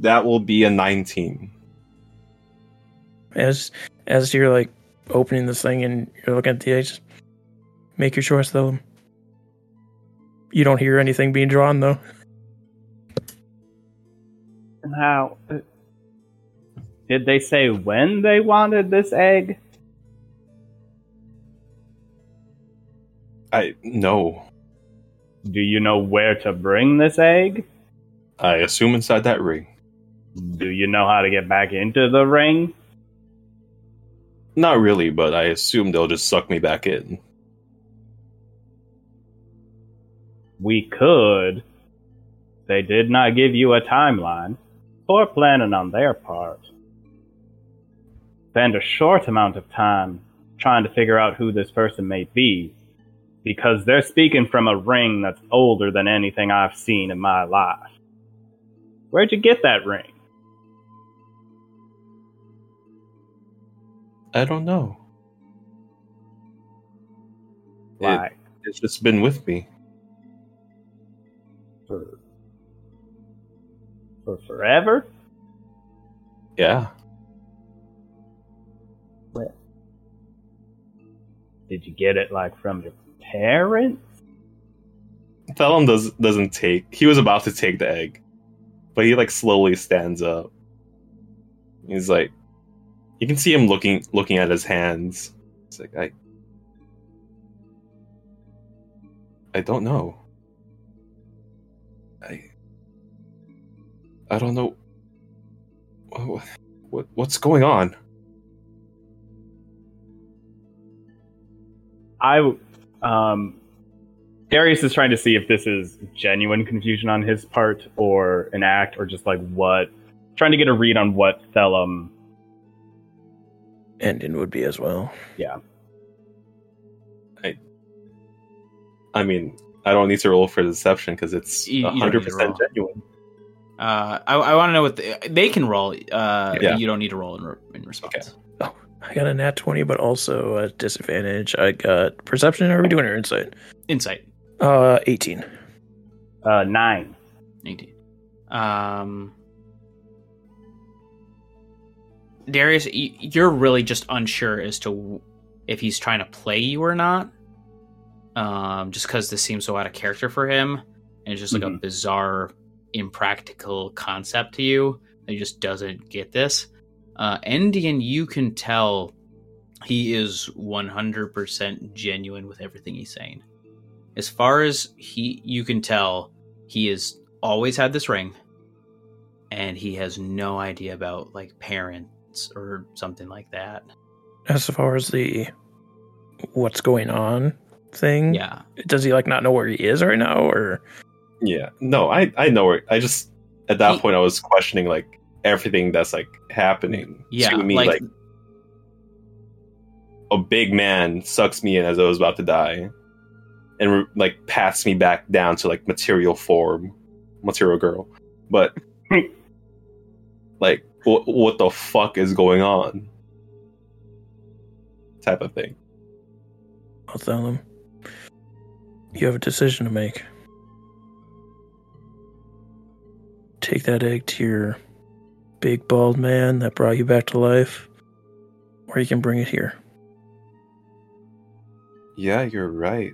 That will be a 19. As as you're like opening this thing and you're looking at the edge, make your choice, though. You don't hear anything being drawn though. Now, did they say when they wanted this egg? I no. Do you know where to bring this egg? I assume inside that ring. Do you know how to get back into the ring? Not really, but I assume they'll just suck me back in. We could. They did not give you a timeline. Poor planning on their part. Spend a short amount of time trying to figure out who this person may be, because they're speaking from a ring that's older than anything I've seen in my life. Where'd you get that ring? I don't know. It- it's just been with me. for, for forever? Yeah. Did you get it like from your parents? Thellum does doesn't take. He was about to take the egg, but he like slowly stands up. He's like, you can see him looking looking at his hands. It's like I, I don't know. I don't know. What, what what's going on? I um Darius is trying to see if this is genuine confusion on his part or an act or just like what trying to get a read on what Thellum Endien would be as well. Yeah. I I mean, I don't need to roll for deception because it's You- you don't need to hundred percent genuine. Uh, I, I want to know what the, they can roll. Uh, Yeah. you don't need to roll in, re- in response. Okay. I got a nat 20, but also a disadvantage. I got perception. Are we doing our insight? Insight. Uh, 18. uh nine. 18. Um, Darius, you're really just unsure as to if he's trying to play you or not. Um, just because this seems so out of character for him, and it's just like a Mhm. bizarre, impractical concept to you. He just doesn't get this. Uh, Endien, you can tell he is 100% genuine with everything he's saying. As far as he, you can tell, he has always had this ring and he has no idea about like parents or something like that As far as the what's going on thing, yeah does he like not know where he is right now, or Yeah. No, I I know where I just at that He- point I was questioning like everything that's like happening yeah to me like, like, a big man sucks me in as I was about to die and like pats me back down to like material form, material girl. But like what what the fuck is going on? Type of thing. I'll tell him. You have a decision to make. Take that egg to your big bald man that brought you back to life, or you can bring it here. Yeah, you're right.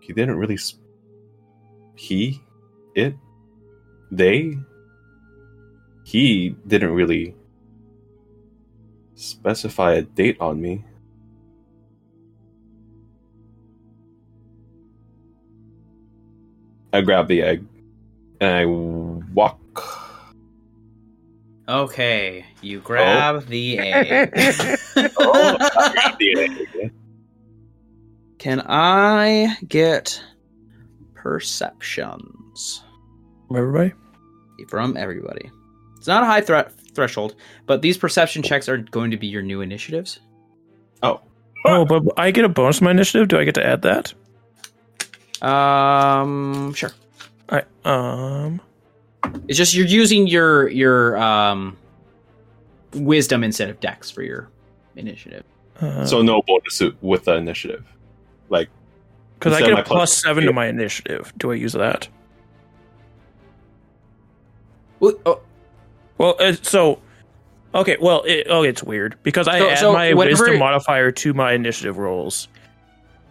He didn't really. Sp- he, it, they. He didn't really specify a date on me. I grab the egg I walk. okay you grab the egg Oh, I grab the egg. can i get perceptions From Everybody? from everybody it's not a high threat threshold but these perception checks are going to be your new initiatives Oh. Oh, but I get a bonus to my initiative. Do I get to add that? um sure All right. Um. it's just you're using your your um wisdom instead of dex for your initiative uh, So no bonus with the initiative. Like because I get a plus- plus seven to my initiative. Do I use that? Well, oh, Well, uh, so okay. Well, it, oh, it's weird because I So- add so my whenever- wisdom modifier to my initiative rolls.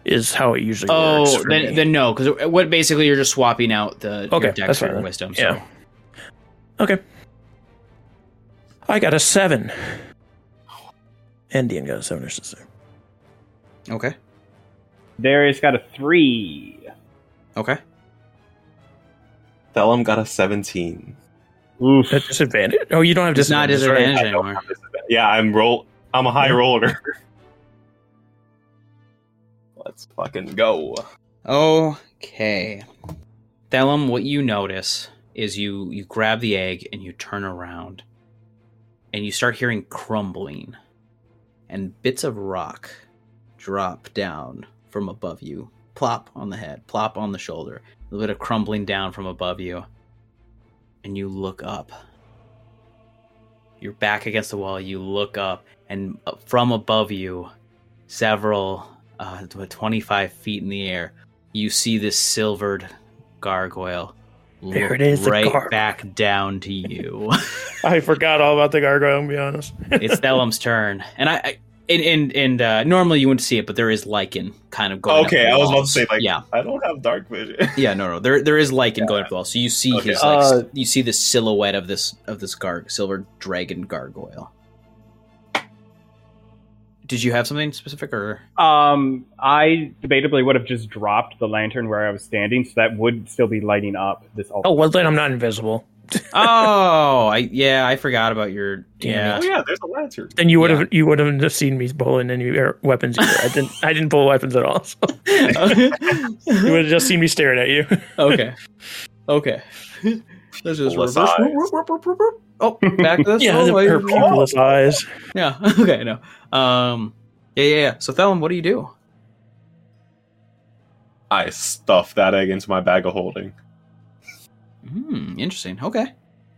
Is how it usually oh, works. Oh, then me. then no, because what basically you're just swapping out the Okay, your dex that's for your wisdom. So. Yeah. Okay. I got a seven. Endien got a seven or something. Okay. Darius got a three. Okay. Thellum got a 17. Oof. At disadvantage? Oh, you don't have It's not disadvantage. right? disadvantage anymore. have disadvantage. Yeah, I'm roll. I'm a high roller. Let's fucking go. Okay. Thellum, what you notice is you you grab the egg and you turn around and you start hearing crumbling and bits of rock drop down from above you. Plop on the head, plop on the shoulder. A little bit of crumbling down from above you. And you look up. You're back against the wall. You look up and uh, from above you several uh, 25 feet in the air you see this silvered gargoyle There it is, right gar- back down to you. I forgot all about the gargoyle. To be honest, it's Thellum's turn. And i, I and and, and uh, normally you wouldn't see it but there is lichen kind of going up Okay, the I was about to say like yeah. I don't have dark vision. yeah no no there there is lichen going up the wall so you see Okay. his like Uh, you see the silhouette of this of this gar silver dragon gargoyle did you have something specific or Um, I debatably would have just dropped the lantern where I was standing, so that would still be lighting up this. oh well, then I'm not invisible. oh i yeah i forgot about your Damn yeah Oh yeah, there's a lantern. Then you would Yeah. have you would have just seen me pulling any weapons. Either. I didn't I didn't pull weapons at all. So you would have just seen me staring at you. okay. Okay. This is Pupilless reverse. Eyes. Oh, back to this. yeah, oh, the, wait. her pupilless eyes. Yeah. Okay. No. Um. Yeah. Yeah. Yeah. So, Thellum, what do you do? I stuff that egg into my bag of holding. Hmm. Interesting. Okay.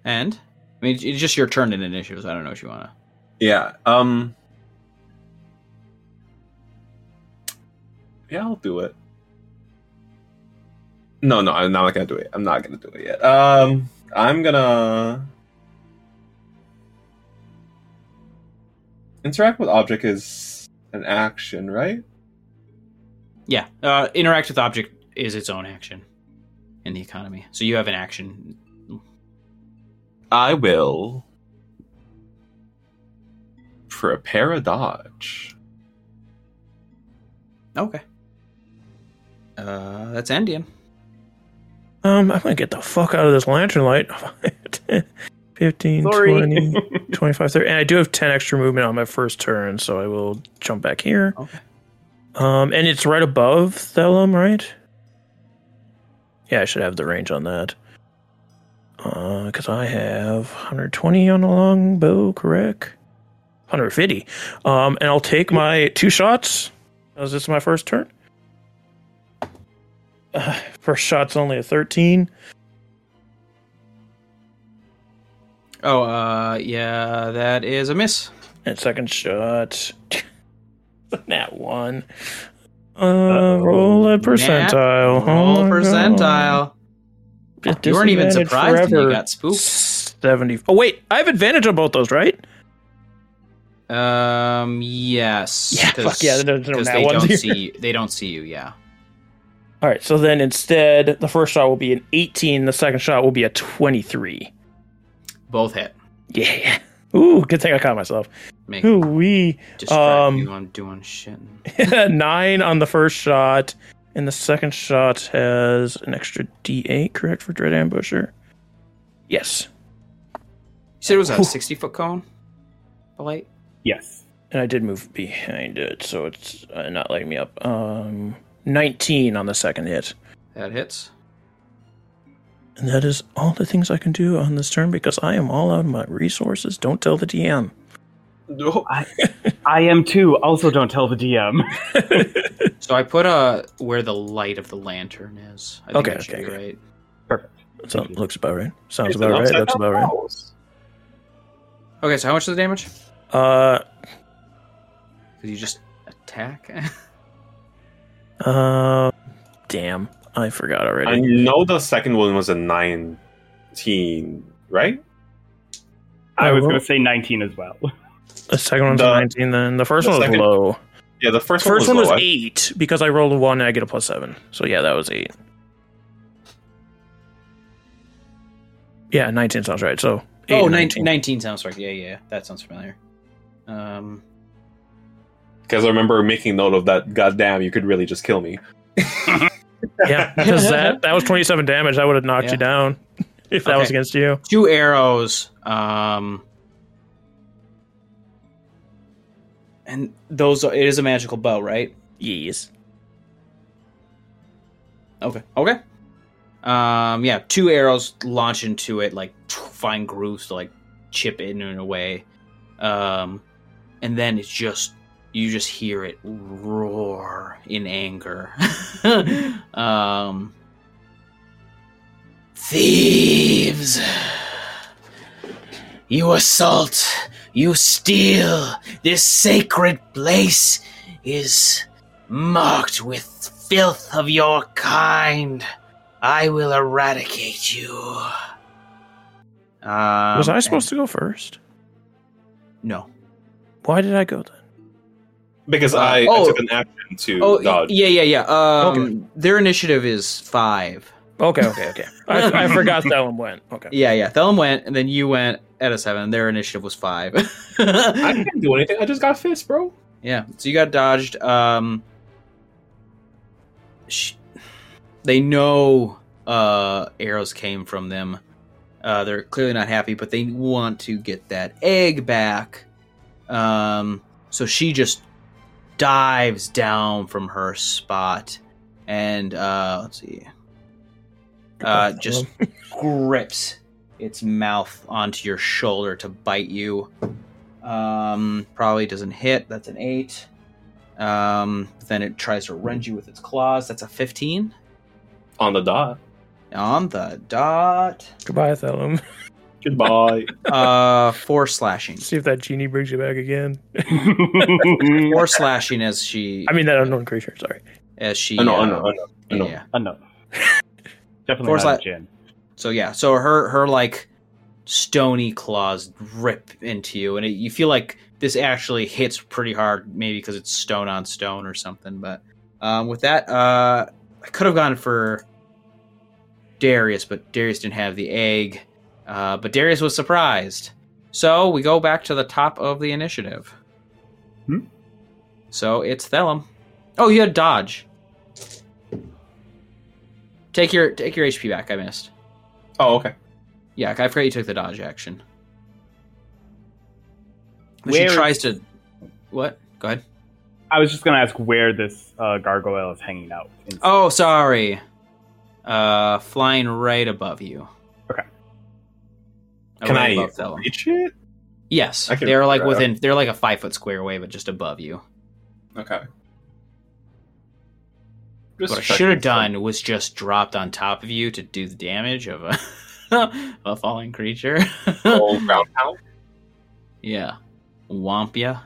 And I mean, it's just your turn in initiatives. I don't know if you want to. Yeah. Um. Yeah, I'll do it. No, no, I'm not gonna do it. I'm not gonna do it yet. Um, I'm gonna interact with object is an action, right? Yeah. Uh, interact with object is its own action in the economy. So you have an action. I will prepare a dodge. Okay. Uh, that's Endien. Um, I'm gonna get the fuck out of this lantern light. 15, Sorry. 20, 25, 30. And I do have 10 extra movement on my first turn, so I will jump back here. Okay. Um, and it's right above Thellum, right? Yeah, I should have the range on that. Uh, because I have 120 on a long bow, correct? 150. Um, and I'll take my two shots. As this is my first turn. Uh, first shot's only a 13. Oh, uh, yeah, that is a miss. And second shot. Nat one. Uh, roll a percentile. Roll Oh percentile. You weren't even surprised when you got spooked. 70. Oh, wait. I have advantage on both those, right? Um. Yes. Yeah, fuck yeah, there's no they don't here. see you. They don't see you. Yeah. All right. So then instead, the first shot will be an 18. The second shot will be a 23. Both hit. Yeah. Ooh, good thing I caught myself. Make Ooh, wee. distract um, you on doing shit. Nine on the first shot. And the second shot has an extra D8, correct, for Dread Ambusher? Yes. You said it was a sixty foot cone. The light. yes. And I did move behind it, so it's uh, not lighting me up. Um, 19 on the second hit. That hits. And that is all the things I can do on this turn because I am all out of my resources. Don't tell the DM. No. I I am too. Also, don't tell the DM. So I put uh where the light of the lantern is. I think Okay, that should okay, be right. Perfect. So, looks about right. Sounds about right. upside Looks about right. Okay, so how much is the damage? Uh, Did you just attack? uh, damn. I forgot already. I know the second one was a 19, right? I Oh, was going to say 19 as well. The second one's The- a 19, then the first the one was second- low. Yeah, the first, First one one was, was. I- 8 because I rolled a 1 and I get a plus 7. So, yeah, that was 8. Yeah, 19 sounds right. So, 8 oh, 19. 19 sounds right. Yeah, yeah, that sounds familiar. Um, Because I remember making note of that. Goddamn, you could really just kill me. Yeah, because that, that was 27 damage. That would have knocked Yeah. you down. if that was against you. two arrows. Um, and those are, it is a magical bow, right? Yes. Okay. Okay. Um, yeah, two arrows launch into it, like find grooves to like chip in and away. Um, and then it's just you just hear it roar in anger. um, thieves! You assault, you steal. This sacred place is marked with filth of your kind. I will eradicate you. Um, Was I supposed to go first? No. Why did I go then? Because Uh, I, oh. I took an action to Oh, dodge. yeah, yeah, yeah. Um, Okay. Their initiative is five. Okay, okay, okay. I, I forgot that one went. Okay. Yeah, yeah. Thellum went, and then you went at a seven. Their initiative was five. I didn't do anything. I just got fist, bro. Yeah, so you got dodged. Um, sh- they know uh, arrows came from them. Uh, they're clearly not happy, but they want to get that egg back. Um, so she just dives down from her spot and uh, let's see, uh, just grips its mouth onto your shoulder to bite you. Um, probably doesn't hit. That's an eight. Um, then it tries to rend you with its claws. That's a fifteen On the dot. on the dot. Goodbye, Thellum. Goodbye. Uh, four slashing. See if that genie brings you back again. Four slashing as she I mean, that unknown creature. Sorry. as she. I know, uh, I know, I know. I know. Yeah. Definitely Force not light- a gin. So yeah, so her her like stony claws rip into you, and it, you feel like this actually hits pretty hard, maybe because it's stone on stone or something. But um, with that, uh, I could have gone for Darius, but Darius didn't have the egg. Uh, but Darius was surprised, so we go back to the top of the initiative. Hmm? So it's Thellum. Oh, you had dodge. Take your take your HP back. I missed. Oh, okay. Yeah, I forgot you took the dodge action. But Where she tries to. What? Go ahead. I was just gonna ask where this uh, gargoyle is hanging out. in- Oh, sorry. Uh, flying right above you. Okay. Can I above Thellum. reach it? Yes, I can they're like figure it out. within. They're like a five foot square away, but just above you. Okay. Just what I should have done was just dropped on top of you to do the damage of a a falling creature. Full ground pound. yeah, womp ya.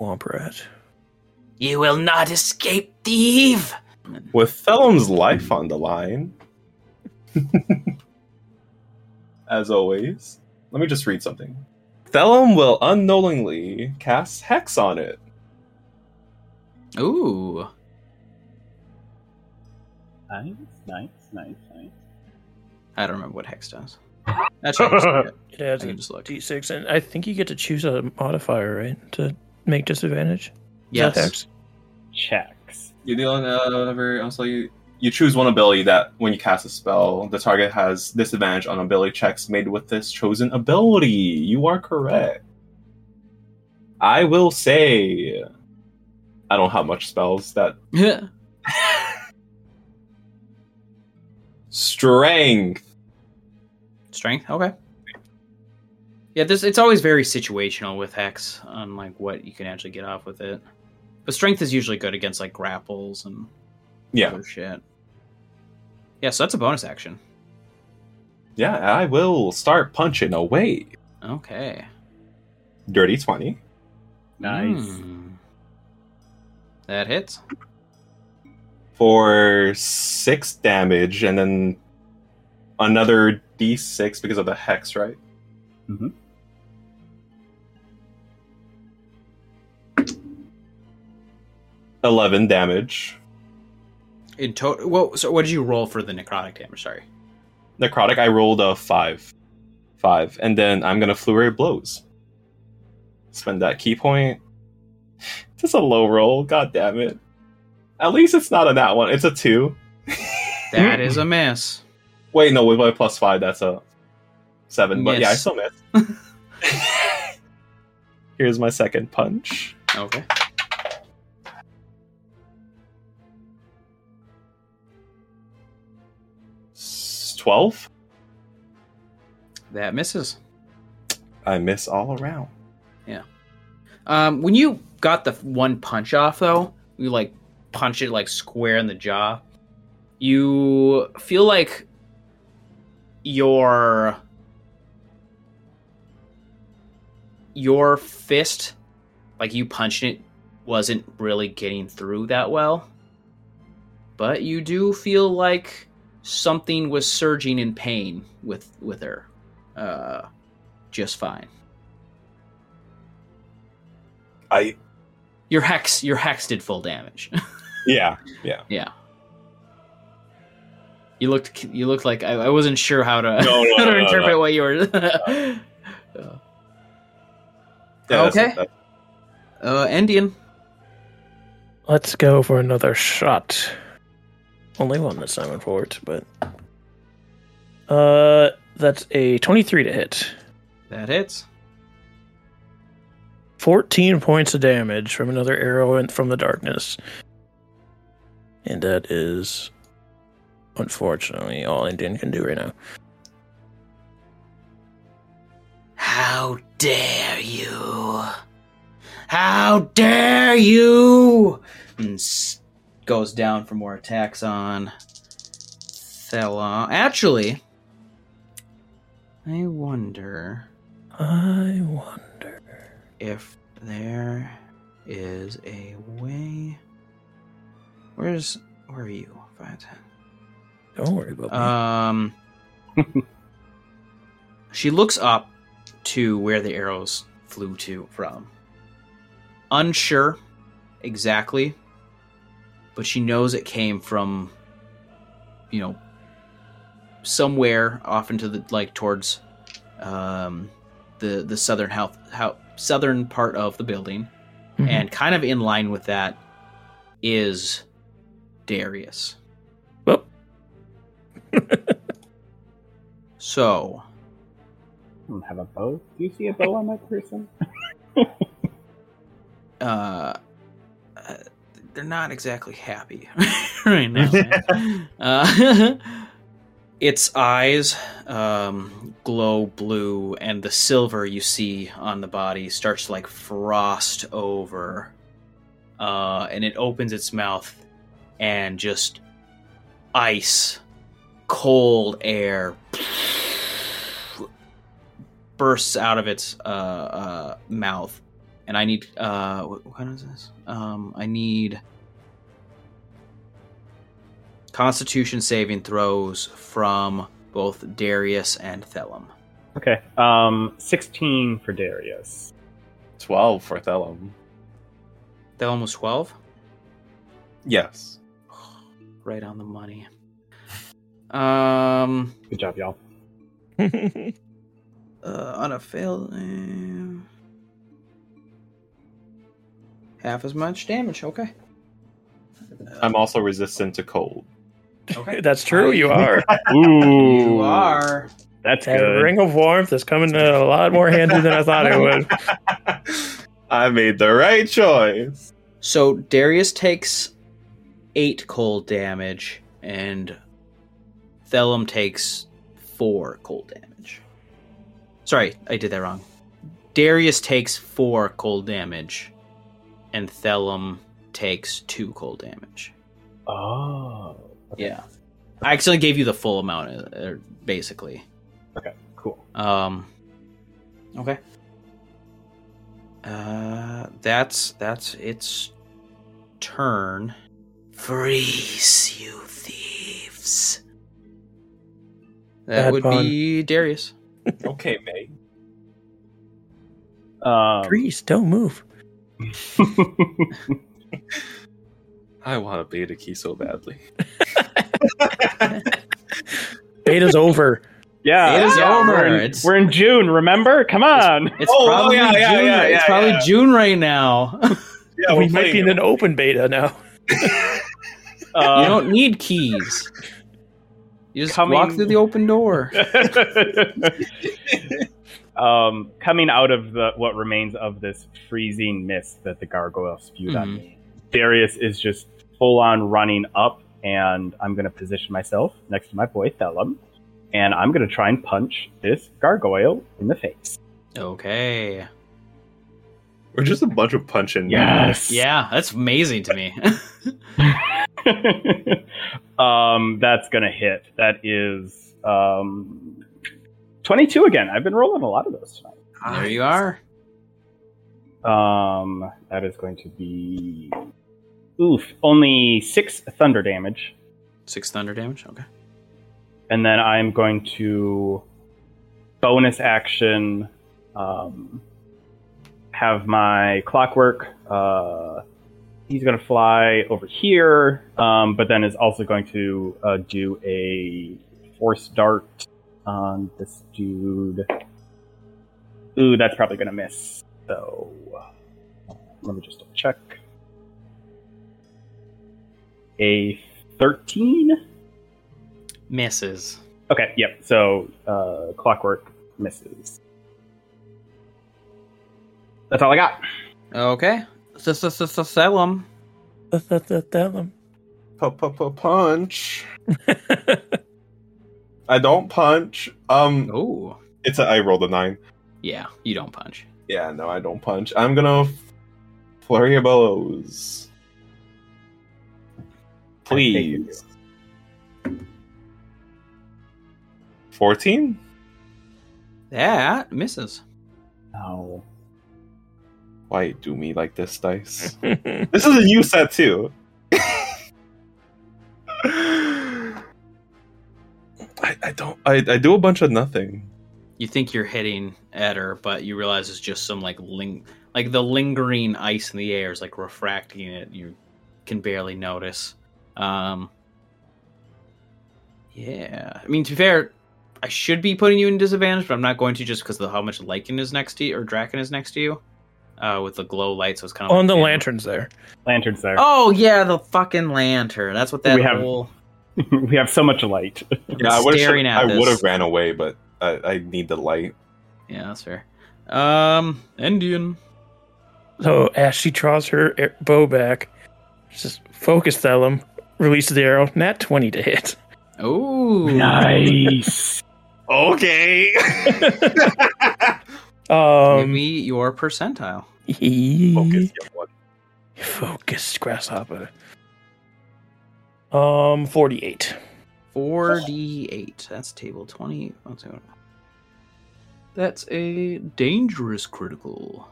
Womp rat. You will not escape, thief. With Thellum's life on the line. As always. Let me just read something. Thellum will unknowingly cast Hex on it. Ooh. Nice, nice, nice, nice. I don't remember what hex does. That's right. It adds I a can just look. d6, and I think you get to choose a modifier, right, to make disadvantage. Is Yes. hex? Checks. You deal uh, whatever. Also, you you choose one ability that when you cast a spell, the target has disadvantage on ability checks made with this chosen ability. You are correct. I will say, I don't have much spells that strength. Strength. Okay. Yeah, this it's always very situational with hex on like what you can actually get off with it. But strength is usually good against like grapples and Yeah, other shit. Yeah, so that's a bonus action. yeah. I will start punching away. Okay. Dirty twenty. Nice. Hmm. That hits. for six damage, and then another d6 because of the hex, right? Mm Mhm. Eleven damage. In total, well, so what did you roll for the necrotic damage? Sorry. Necrotic, I rolled a five, five, and then I'm gonna flurry blows. Spend that ki point. Just a low roll. God damn it. At least it's not a that one. It's a two. That is a miss. Wait, no, with my plus five, that's a seven. But yeah, I still miss. Here's my second punch. Okay. S- Twelve. That misses. I miss all around. Yeah. Um, when you got the one punch off, though, you like punch it like square in the jaw. You feel like your your fist, like you punching it, wasn't really getting through that well. But you do feel like something was surging in pain with with her, uh, just fine. I Your hex, your hex did full damage. yeah yeah. yeah. You looked, you looked like I, I wasn't sure how to, No, no, how to no, no, interpret no. what you were. yeah Okay. that's- uh, Endien. Let's go for another shot. Only one this time, unfortunately, but uh, that's a twenty-three to hit. That hits. 14 points of damage from another arrow in, from the darkness. And that is unfortunately all Endien can do right now. How dare you? How dare you? And goes down for more attacks on Thela. Actually, I wonder I wonder. if there is a way. Where's where are you? Five ten. Don't worry about me. Um, she looks up to where the arrows flew to from. Unsure exactly, but she knows it came from, you know, somewhere off into the like towards, um, the the southern health how southern part of the building, Mhm. and kind of in line with that is Darius. Well. So, Hmm, Have a bow? Do you see a bow on that person? uh, they're not exactly happy right now. uh, its eyes um, glow blue, and the silver you see on the body starts to like frost over. Uh, and it opens its mouth, and just ice, cold air bursts out of its uh, uh, mouth and I need uh what, what kind is this? Um I need Constitution saving throws from both Darius and Thellum. Okay. Um, 16 for Darius. Twelve for Thellum. Thellum was 12? Yes. Right on the money. Um Good job, y'all. uh on a failed uh, half as much damage, okay. I'm also resistant to cold. Okay. That's true, you are. Ooh. You are. That's That good. ring of warmth is coming in a lot more handy than I thought it would. I made the right choice. So Darius takes eight cold damage, and Thellum takes four cold damage. Sorry, I did that wrong. Darius takes four cold damage, and Thellum takes two cold damage. Oh. Okay. Yeah, I actually gave you the full amount, uh, uh, basically. Okay, cool. Um. Okay. Uh, that's that's its turn. Freeze, you thieves! That Bad would pun. be Darius. Okay, May. Um, Grease, don't move. I want a beta key so badly. Beta's over. yeah, It is yeah, over. We're in, It's- we're in June, remember? Come on. It's Oh, probably yeah, yeah, June. yeah, it's yeah, probably yeah. June right now. Yeah, we might be in an open beta now. Uh, you don't need keys. You just Coming- walk through the open door. um, coming out of the what remains of this freezing mist that the gargoyle spewed on Mhm. me, Darius is just full on running up, and I'm going to position myself next to my boy Thellum, and I'm going to try and punch this gargoyle in the face. Okay. We're just a bunch of punching. Yes. Yeah, that's amazing to me. um, that's gonna hit. That is um, twenty-two again. I've been rolling a lot of those tonight. there you are. Um, that is going to be oof, only six thunder damage, Six thunder damage. Okay. and then I'm going to bonus action. Um, have my clockwork. Uh, he's going to fly over here, um, but then is also going to uh, do a force dart on this dude. Ooh, that's probably going to miss. So let me just check. A 13? Misses. Okay, yep. So uh, clockwork misses. That's all I got. Okay. Sell Salem. Tell him. Punch. I don't punch. Um, Oh. it's a. I rolled a nine. Yeah, you don't punch. Yeah, no, I don't punch. I'm gonna f- flurry of blows. Please. Fourteen. That misses. No. Why do me like this, dice? this is a new set too. I, I don't. I, I do a bunch of nothing. You think you're hitting at her, but you realize it's just some like ling like the lingering ice in the air is like refracting it. You can barely notice. Um Yeah. I mean to be fair, I should be putting you in disadvantage, but I'm not going to just because of how much lichen is next to you or Draken is next to you. Uh with the glow light, so it's kind of On the like- lanterns there. Lanterns there. Oh yeah, the fucking lantern. That's what that We have- whole we have so much light. Yeah, I would staring have. at I would have ran away, but I, I need the light. Yeah, that's fair. Um Endien. So as she draws her air- bow back, just focus Thellum, releases the arrow, nat 20 to hit. Oh nice. Okay. Give Um, me your percentile. Focus, young one. Focus, grasshopper. Um, 48. 4d8. That's table 20. One second. That's a dangerous critical.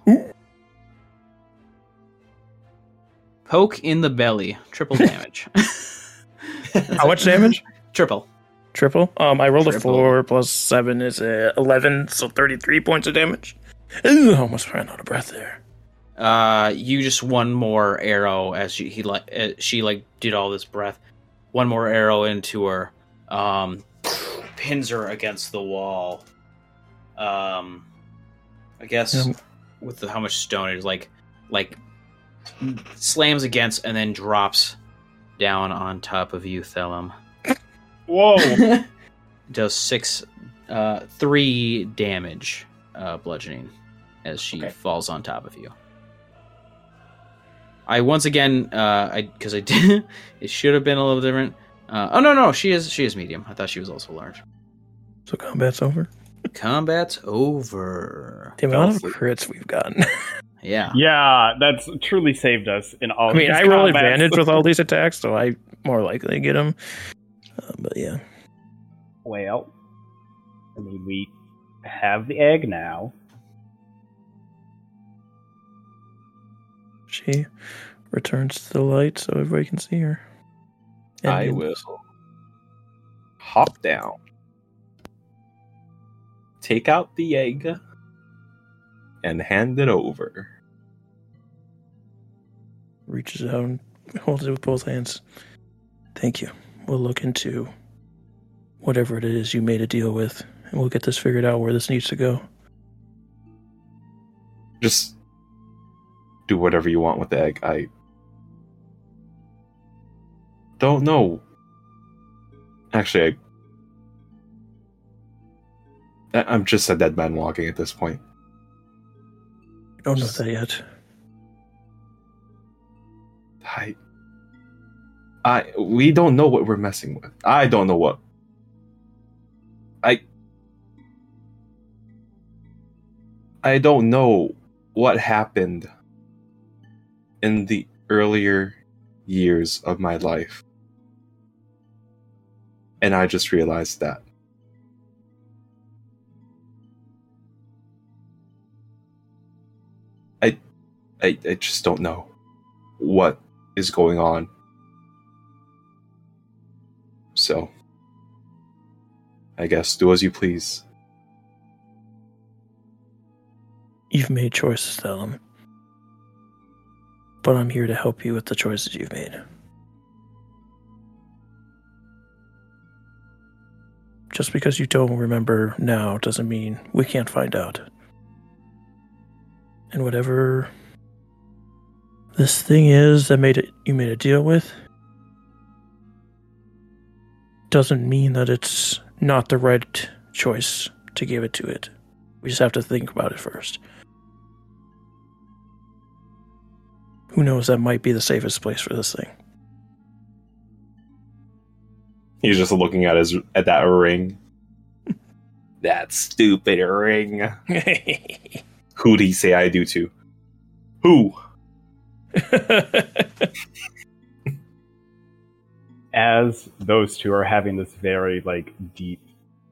Poke in the belly. Triple damage. How much damage? Triple. Triple. Um, I rolled a four plus seven is a eleven, so thirty-three points of damage. Ooh, almost ran out of breath there. Uh, you just one more arrow as she he like uh, she like did all this breath. One more arrow into her. Um, pins her against the wall. Um, I guess Um, with the, how much stone it is like like slams against and then drops down on top of you, Thellum. Whoa. Does six, uh, three damage, uh, bludgeoning, as she Okay. falls on top of you. I once again, uh, I because I did, it should have been a little different. Uh, oh no, no, she is she is medium. I thought she was also large. So combat's over. Combat's over. The amount of crits we've gotten. Yeah. yeah, that's truly saved us in all. I mean, these I roll combats. advantage with all these attacks, so I more likely get them. Uh, but yeah, Well, I mean, we have the egg now. She returns to the light so everybody can see her. I And- will hop down, take out the egg, and hand it over. reaches out and holds it with both hands. Thank you. We'll look into whatever it is you made a deal with, and we'll get this figured out where this needs to go. Just do whatever you want with the egg. I don't know. Actually, I I'm just a dead man walking at this point. I don't know that yet. I, I, we don't know what we're messing with. I don't know what. I, I don't know what happened in the earlier years of my life. And I just realized that. I, I, I just don't know what is going on. So, I guess do as you please. You've made choices, Thellum. But I'm here to help you with the choices you've made. Just because you don't remember now doesn't mean we can't find out. And whatever this thing is that made it you made a deal with doesn't mean that it's not the right choice to give it to it. We just have to think about it first. Who knows? That might be the safest place for this thing. He's just looking at his at that ring. that stupid ring. Who'd he say I do to? Who? as those two are having this very like deep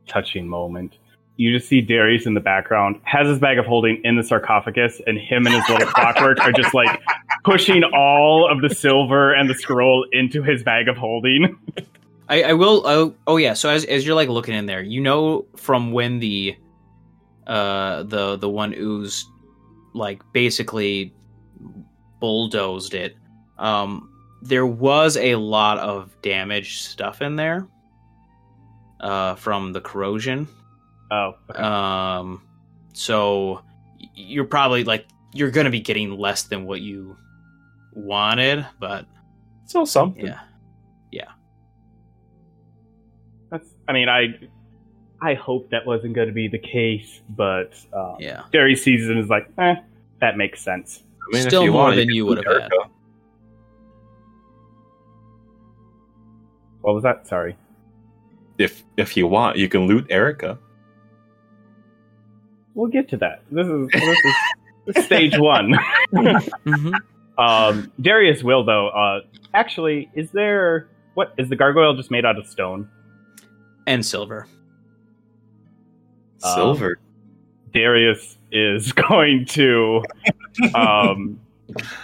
touching moment you just see darius in the background has his bag of holding in the sarcophagus and him and his little clockwork are just like pushing all of the silver and the scroll into his bag of holding I, I will. Oh, oh yeah. So as as you're like looking in there, you know from when the uh the the one ooze like basically bulldozed it. Um, there was a lot of damaged stuff in there. Uh, from the corrosion. oh okay. Um, so you're probably like you're gonna be getting less than what you wanted, but still something. yeah. Yeah. That's i mean i i hope that wasn't going to be the case but uh, Yeah. darius sees it and is like eh that makes sense I mean, Still more want, than can you would have had. What was that sorry If if you want, you can loot Erica. we'll get to that this is this is stage one hmm Um, Darius will though. Uh, actually, is there what is the gargoyle just made out of stone? And silver. Um, Silver. Darius is going to um,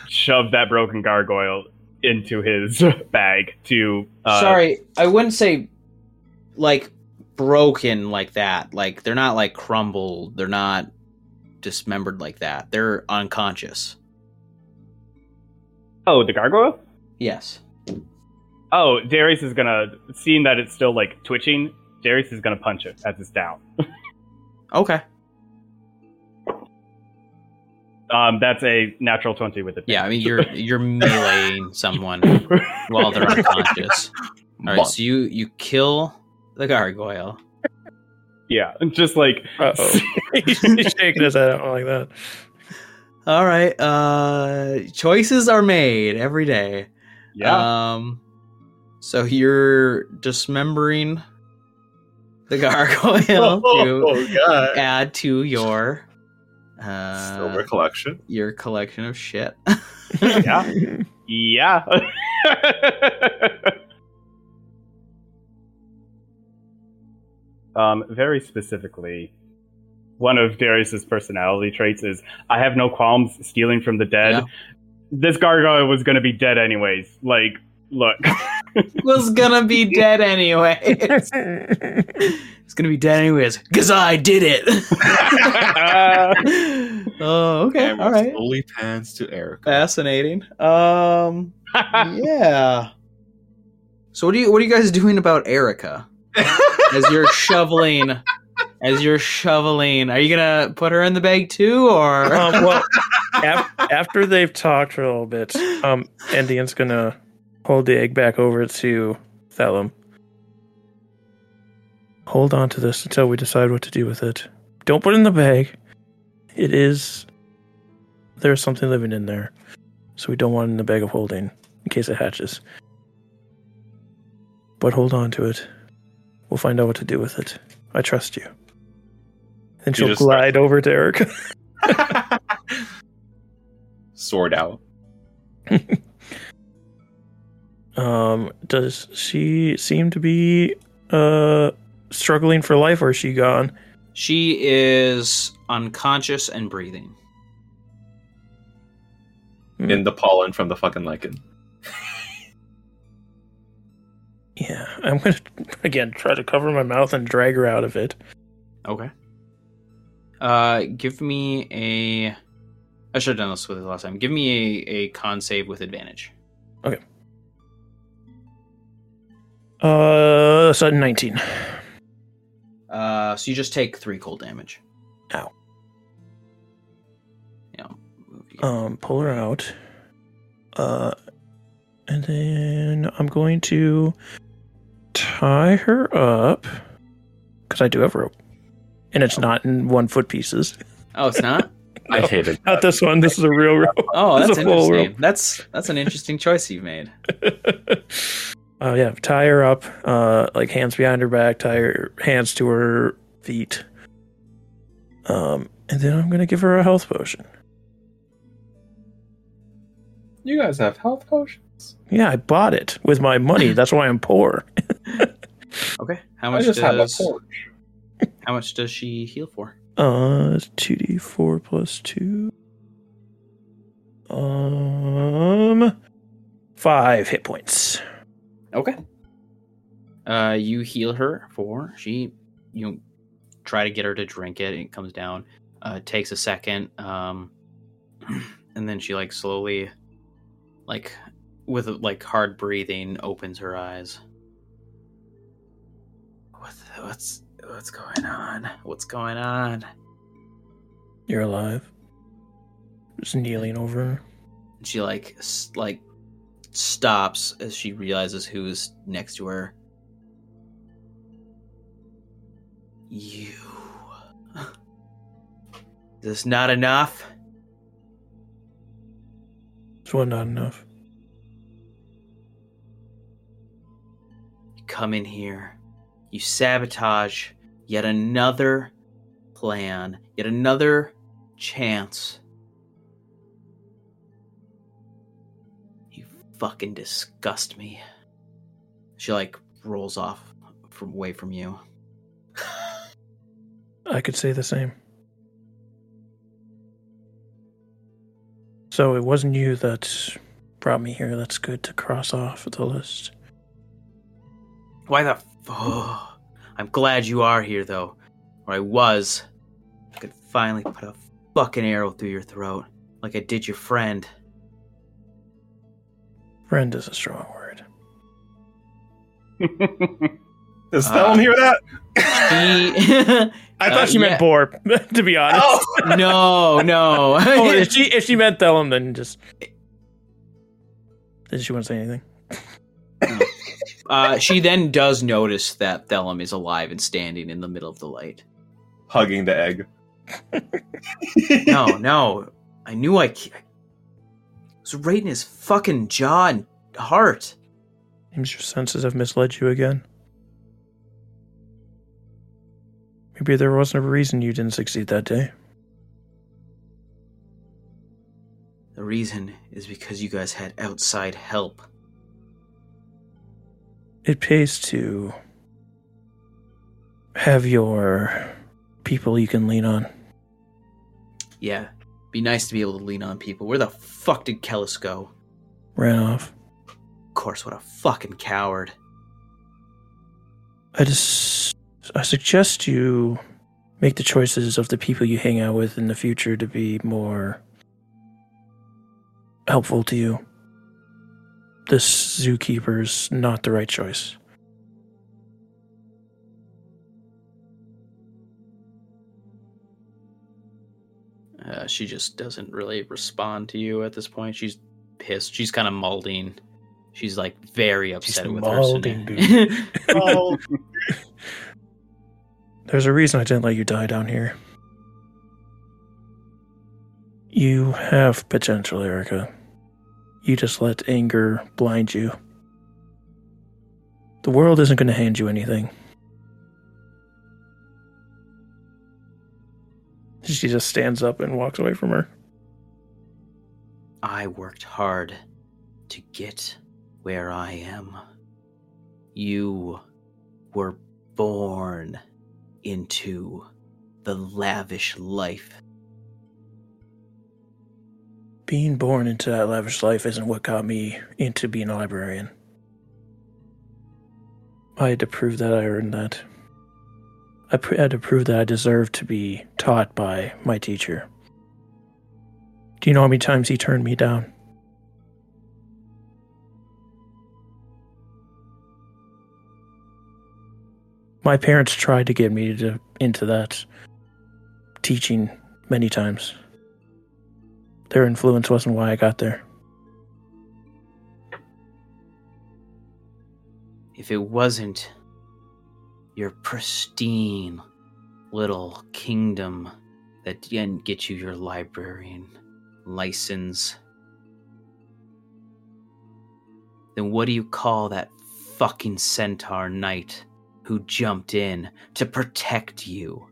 shove that broken gargoyle into his bag to. Uh, Sorry, I wouldn't say like broken like that. Like they're not like crumbled. They're not dismembered like that. They're unconscious. Oh, the gargoyle. Yes. Oh, Darius is gonna seeing that it's still like twitching. Darius is gonna punch it as it's down. Okay. Um, that's a natural twenty with it. Yeah, I mean you're you're meleeing someone while they're unconscious. All right, so you you kill the gargoyle. yeah, just like Uh oh. He's shaking his head. I don't like that. All right. Uh choices are made every day. yeah. Um so you're dismembering the gargoyle to god! add to your uh Silver collection. your collection of shit. yeah. Yeah. um, very specifically, one of Darius's personality traits is I have no qualms stealing from the dead. Yeah. This gargoyle was going to be dead anyways. Like, look. was gonna be dead anyways. it's gonna be dead anyways. Cause I did it. oh, okay. All right. Slowly pans to Erica. Fascinating. Um yeah. So what do you what are you guys doing about Erica? As you're shoveling as you're shoveling, are you gonna put her in the bag too or um, well, af- after they've talked for a little bit, um, Endien's gonna hold the egg back over to Thellum. hold on to this until we decide what to do with it. Don't put it in the bag. It is. There's something living in there. So we don't want it in the bag of holding in case it hatches. But hold on to it. We'll find out what to do with it. I trust you. And she'll just glide over to Erica. Sword out. Um, does she seem to be uh struggling for life, or is she gone? She is unconscious and breathing. In the pollen from the fucking lichen. Yeah, I'm gonna again try to cover my mouth and drag her out of it. Okay. Uh, give me a. I should have done this with it last time. Give me a, a con save with advantage. Okay. Uh, so 19. Uh, so you just take three cold damage. Ow. Yeah. Um, pull her out. Uh, and then I'm going to tie her up because I do have rope, and it's not in one foot pieces. oh, it's not. I hate it. Not this one. This is a real rope. Oh, It's that's interesting. rope. That's that's an interesting choice you've made. Oh yeah, tie her up, uh, like hands behind her back, tie her hands to her feet. Um, and then I'm gonna give her a health potion. You guys have health potions? Yeah, I bought it with my money. That's why I'm poor. Okay. How I much just have a does torch. How much does she heal for? Uh, it's two D four plus two. Um, five hit points. Okay. Uh, you heal her for she. You try to get her to drink it. It comes down. Uh, it takes a second. Um, and then she like slowly, like with like hard breathing, opens her eyes. What? the- What's what's going on? What's going on? You're alive. Just kneeling over her. And she like s- like stops as she realizes who's next to her. You. Is this not enough? Is one not enough? You come in here, you sabotage yet another plan, yet another chance. You fucking disgust me. She like rolls off from away from you. I could say the same. So it wasn't you that brought me here. That's good to cross off the list. Why the? F- oh, I'm glad you are here, though. Or I was. I could finally put a fucking arrow through your throat, like I did your friend. Friend is a strong word. Does Uh, Thellum hear that? He. I thought Uh, she yeah. meant boar, to be honest. Oh! no, no. Oh, if she if she meant Thellum, then just did she want to say anything? Uh, she then does notice that Thellum is alive and standing in the middle of the light. Hugging the egg. No, no. I knew I. I was right in his fucking jaw and heart. Seems your senses have misled you again. Maybe there wasn't a reason you didn't succeed that day. The reason is because you guys had outside help. It pays to have your people you can lean on. Yeah, be nice to be able to lean on people. Where the fuck did Kellis go? Ran off. Of course, what a fucking coward. I just I suggest you make the choices of the people you hang out with in the future to be more helpful to you. This zookeeper's not the right choice. Uh, she just doesn't really respond to you at this point. She's pissed. She's kind of molding. She's like very upset with molding, her. Oh, There's a reason I didn't let you die down here. You have potential, Erica. You just let anger blind you. The world isn't going to hand you anything. She just stands up and walks away from her. I worked hard to get where I am. You were born into the lavish life. Being born into that lavish life isn't what got me into being a librarian. I had to prove that I earned that. I had to prove that I deserved to be taught by my teacher. Do you know how many times he turned me down? My parents tried to get me to, into that teaching many times. Their influence wasn't why I got there. If it wasn't your pristine little kingdom that didn't get you your librarian license, then what do you call that fucking centaur knight who jumped in to protect you?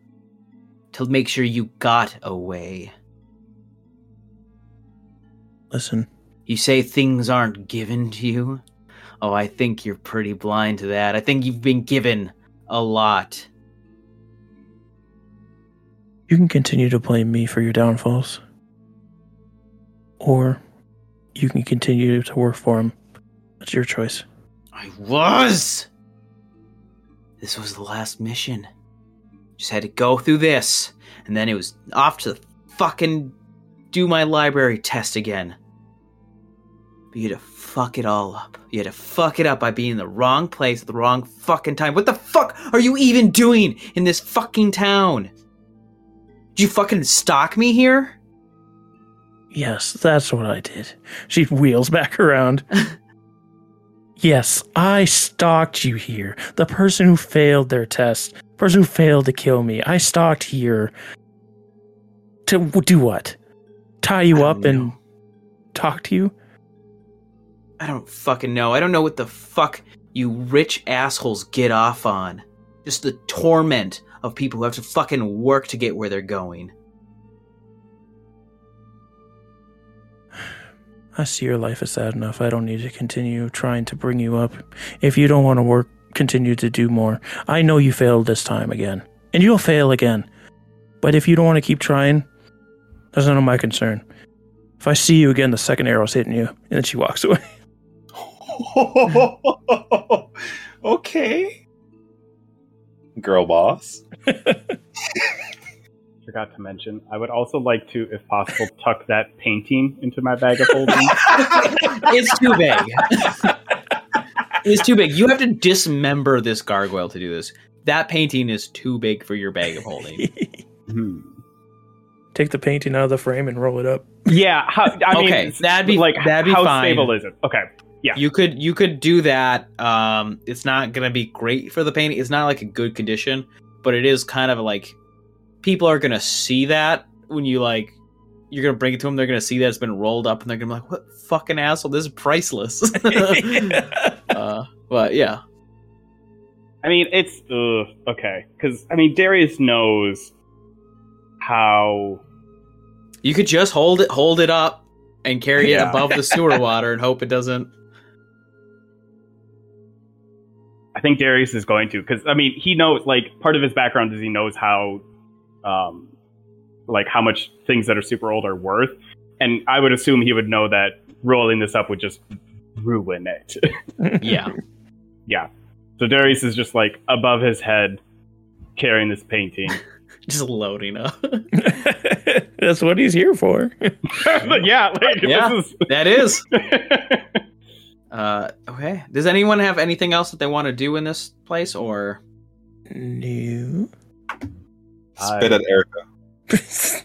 To make sure you got away? Listen, You say things aren't given to you? Oh, I think you're pretty blind to that. I think you've been given a lot. you can continue to blame me for your downfalls. Or you can continue to work for him. It's your choice. I was! This was the last mission. Just had to go through this, and then it was off to the fucking do my library test again. But you had to fuck it all up. You had to fuck it up by being in the wrong place at the wrong fucking time. What the fuck are you even doing in this fucking town? Did you fucking stalk me here? Yes, that's what I did. She wheels back around. yes, I stalked you here. The person who failed their test, person who failed to kill me. I stalked here to do what? Tie you up don't and know. talk to you? I don't fucking know. I don't know what the fuck you rich assholes get off on. Just the torment of people who have to fucking work to get where they're going. I see your life is sad enough. I don't need to continue trying to bring you up. If you don't want to work, continue to do more. I know you failed this time again, and you'll fail again. But if you don't want to keep trying, that's none of my concern. If I see you again, the second arrow's hitting you, and then she walks away. okay. Girl boss. Forgot to mention, I would also like to, if possible, tuck that painting into my bag of holding. it's too big. it's too big. You have to dismember this gargoyle to do this. That painting is too big for your bag of holding. Hmm. Take the painting out of the frame and roll it up. Yeah, how, I mean, Okay, that'd be- like that'd be how fine. stable is it? Okay, Yeah. You could you could do that. Um, it's not gonna be great for the painting. It's not like a good condition, but it is kind of like people are gonna see that when you like you're gonna bring it to them. They're gonna see that it's been rolled up, and they're gonna be like, "What fucking asshole? This is priceless." uh, but yeah, I mean, it's ugh, okay because I mean Darius knows how. You could just hold it hold it up and carry it above the sewer water and hope it doesn't. I think Darius is going to because I mean he knows like part of his background is he knows how, um, like how much things that are super old are worth, and I would assume he would know that rolling this up would just ruin it. Yeah, yeah. So Darius is just like above his head, carrying this painting. just loading up. That's what he's here for. yeah, like, Yeah. this that is. is. Uh, okay. Does anyone have anything else that they want to do in this place, or no. Spit at Erica.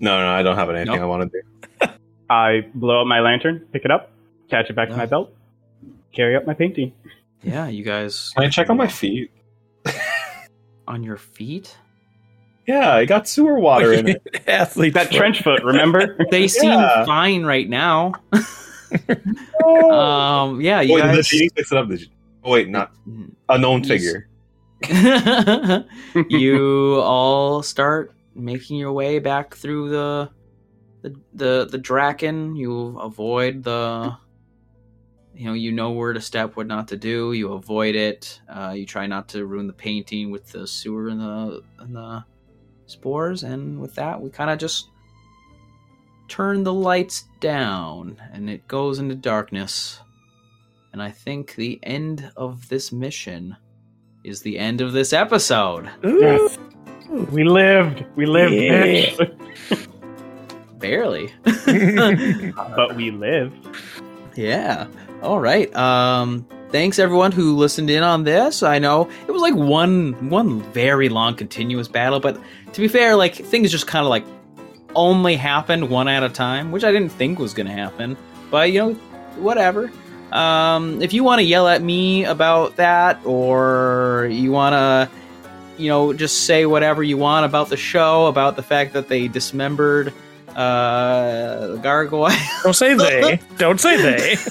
No, no, I don't have anything Nope. I want to do. I blow up my lantern, pick it up, attach it back to my belt, carry up my painting. Yeah, you guys Can I check on my feet? on your feet. Yeah, I got sewer water in it. Athlete That foot. trench foot, remember? They seem Yeah. fine right now. Oh. Um, yeah, you wait, did the guys. fix it up? Did you- Oh wait, not unknown Yes. figure. you all start making your way back through the the the, the Draken. You avoid the you know you know where to step, what not to do. You avoid it. Uh, you try not to ruin the painting with the sewer and the and the spores. And with that, we kind of just turn the lights down, and it goes into darkness. And I think the end of this mission is the end of this episode. Ooh. We lived. We lived, Yeah. Barely. but we lived. yeah. All right. Um thanks everyone who listened in on this. I know it was like one one very long continuous battle, but to be fair, like things just kind of like only happened one at a time, which I didn't think was going to happen. But you know, whatever. Um if you want to yell at me about that or you want to you know, just say whatever you want about the show, about the fact that they dismembered uh the gargoyle. Don't say they. Don't say they.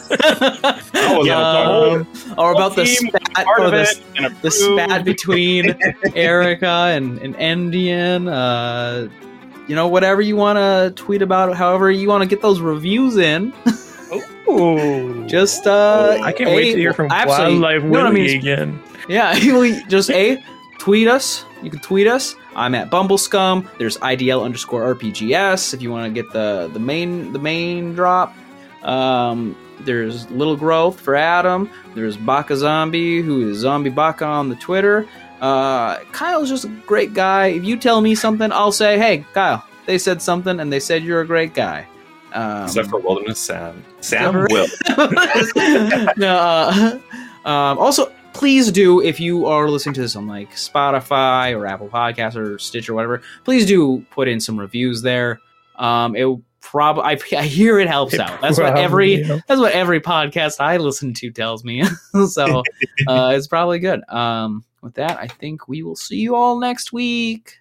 Oh, Yeah, Um, or about the spat Part or of the, it. the spat between Erica and, and Endien. Uh, you know, whatever you want to tweet about, however you want to get those reviews in. Ooh. Just uh, I can't A, wait to hear from absolutely- Wildlife no, I Willie mean, again. Yeah, just a tweet us. You can tweet us. I'm at Bumblescum. There's IDL underscore RPGS if you want to get the the main the main drop. Um, there's Little Growth for Adam. There's Baka Zombie, who is Zombie Baka on the Twitter. Uh, Kyle's just a great guy. If you tell me something, I'll say, "Hey, Kyle, they said something, and they said you're a great guy." Um, Except for Wilderness Sam. Sam Never- will. no, uh, um, also, please do if you are listening to this on like Spotify or Apple Podcasts or Stitch or whatever. Please do put in some reviews there. Um, it probably I, I hear it helps out. That's what every Probably, that's what every podcast I listen to tells me. so uh, it's probably good. Um, with that, I think we will see you all next week.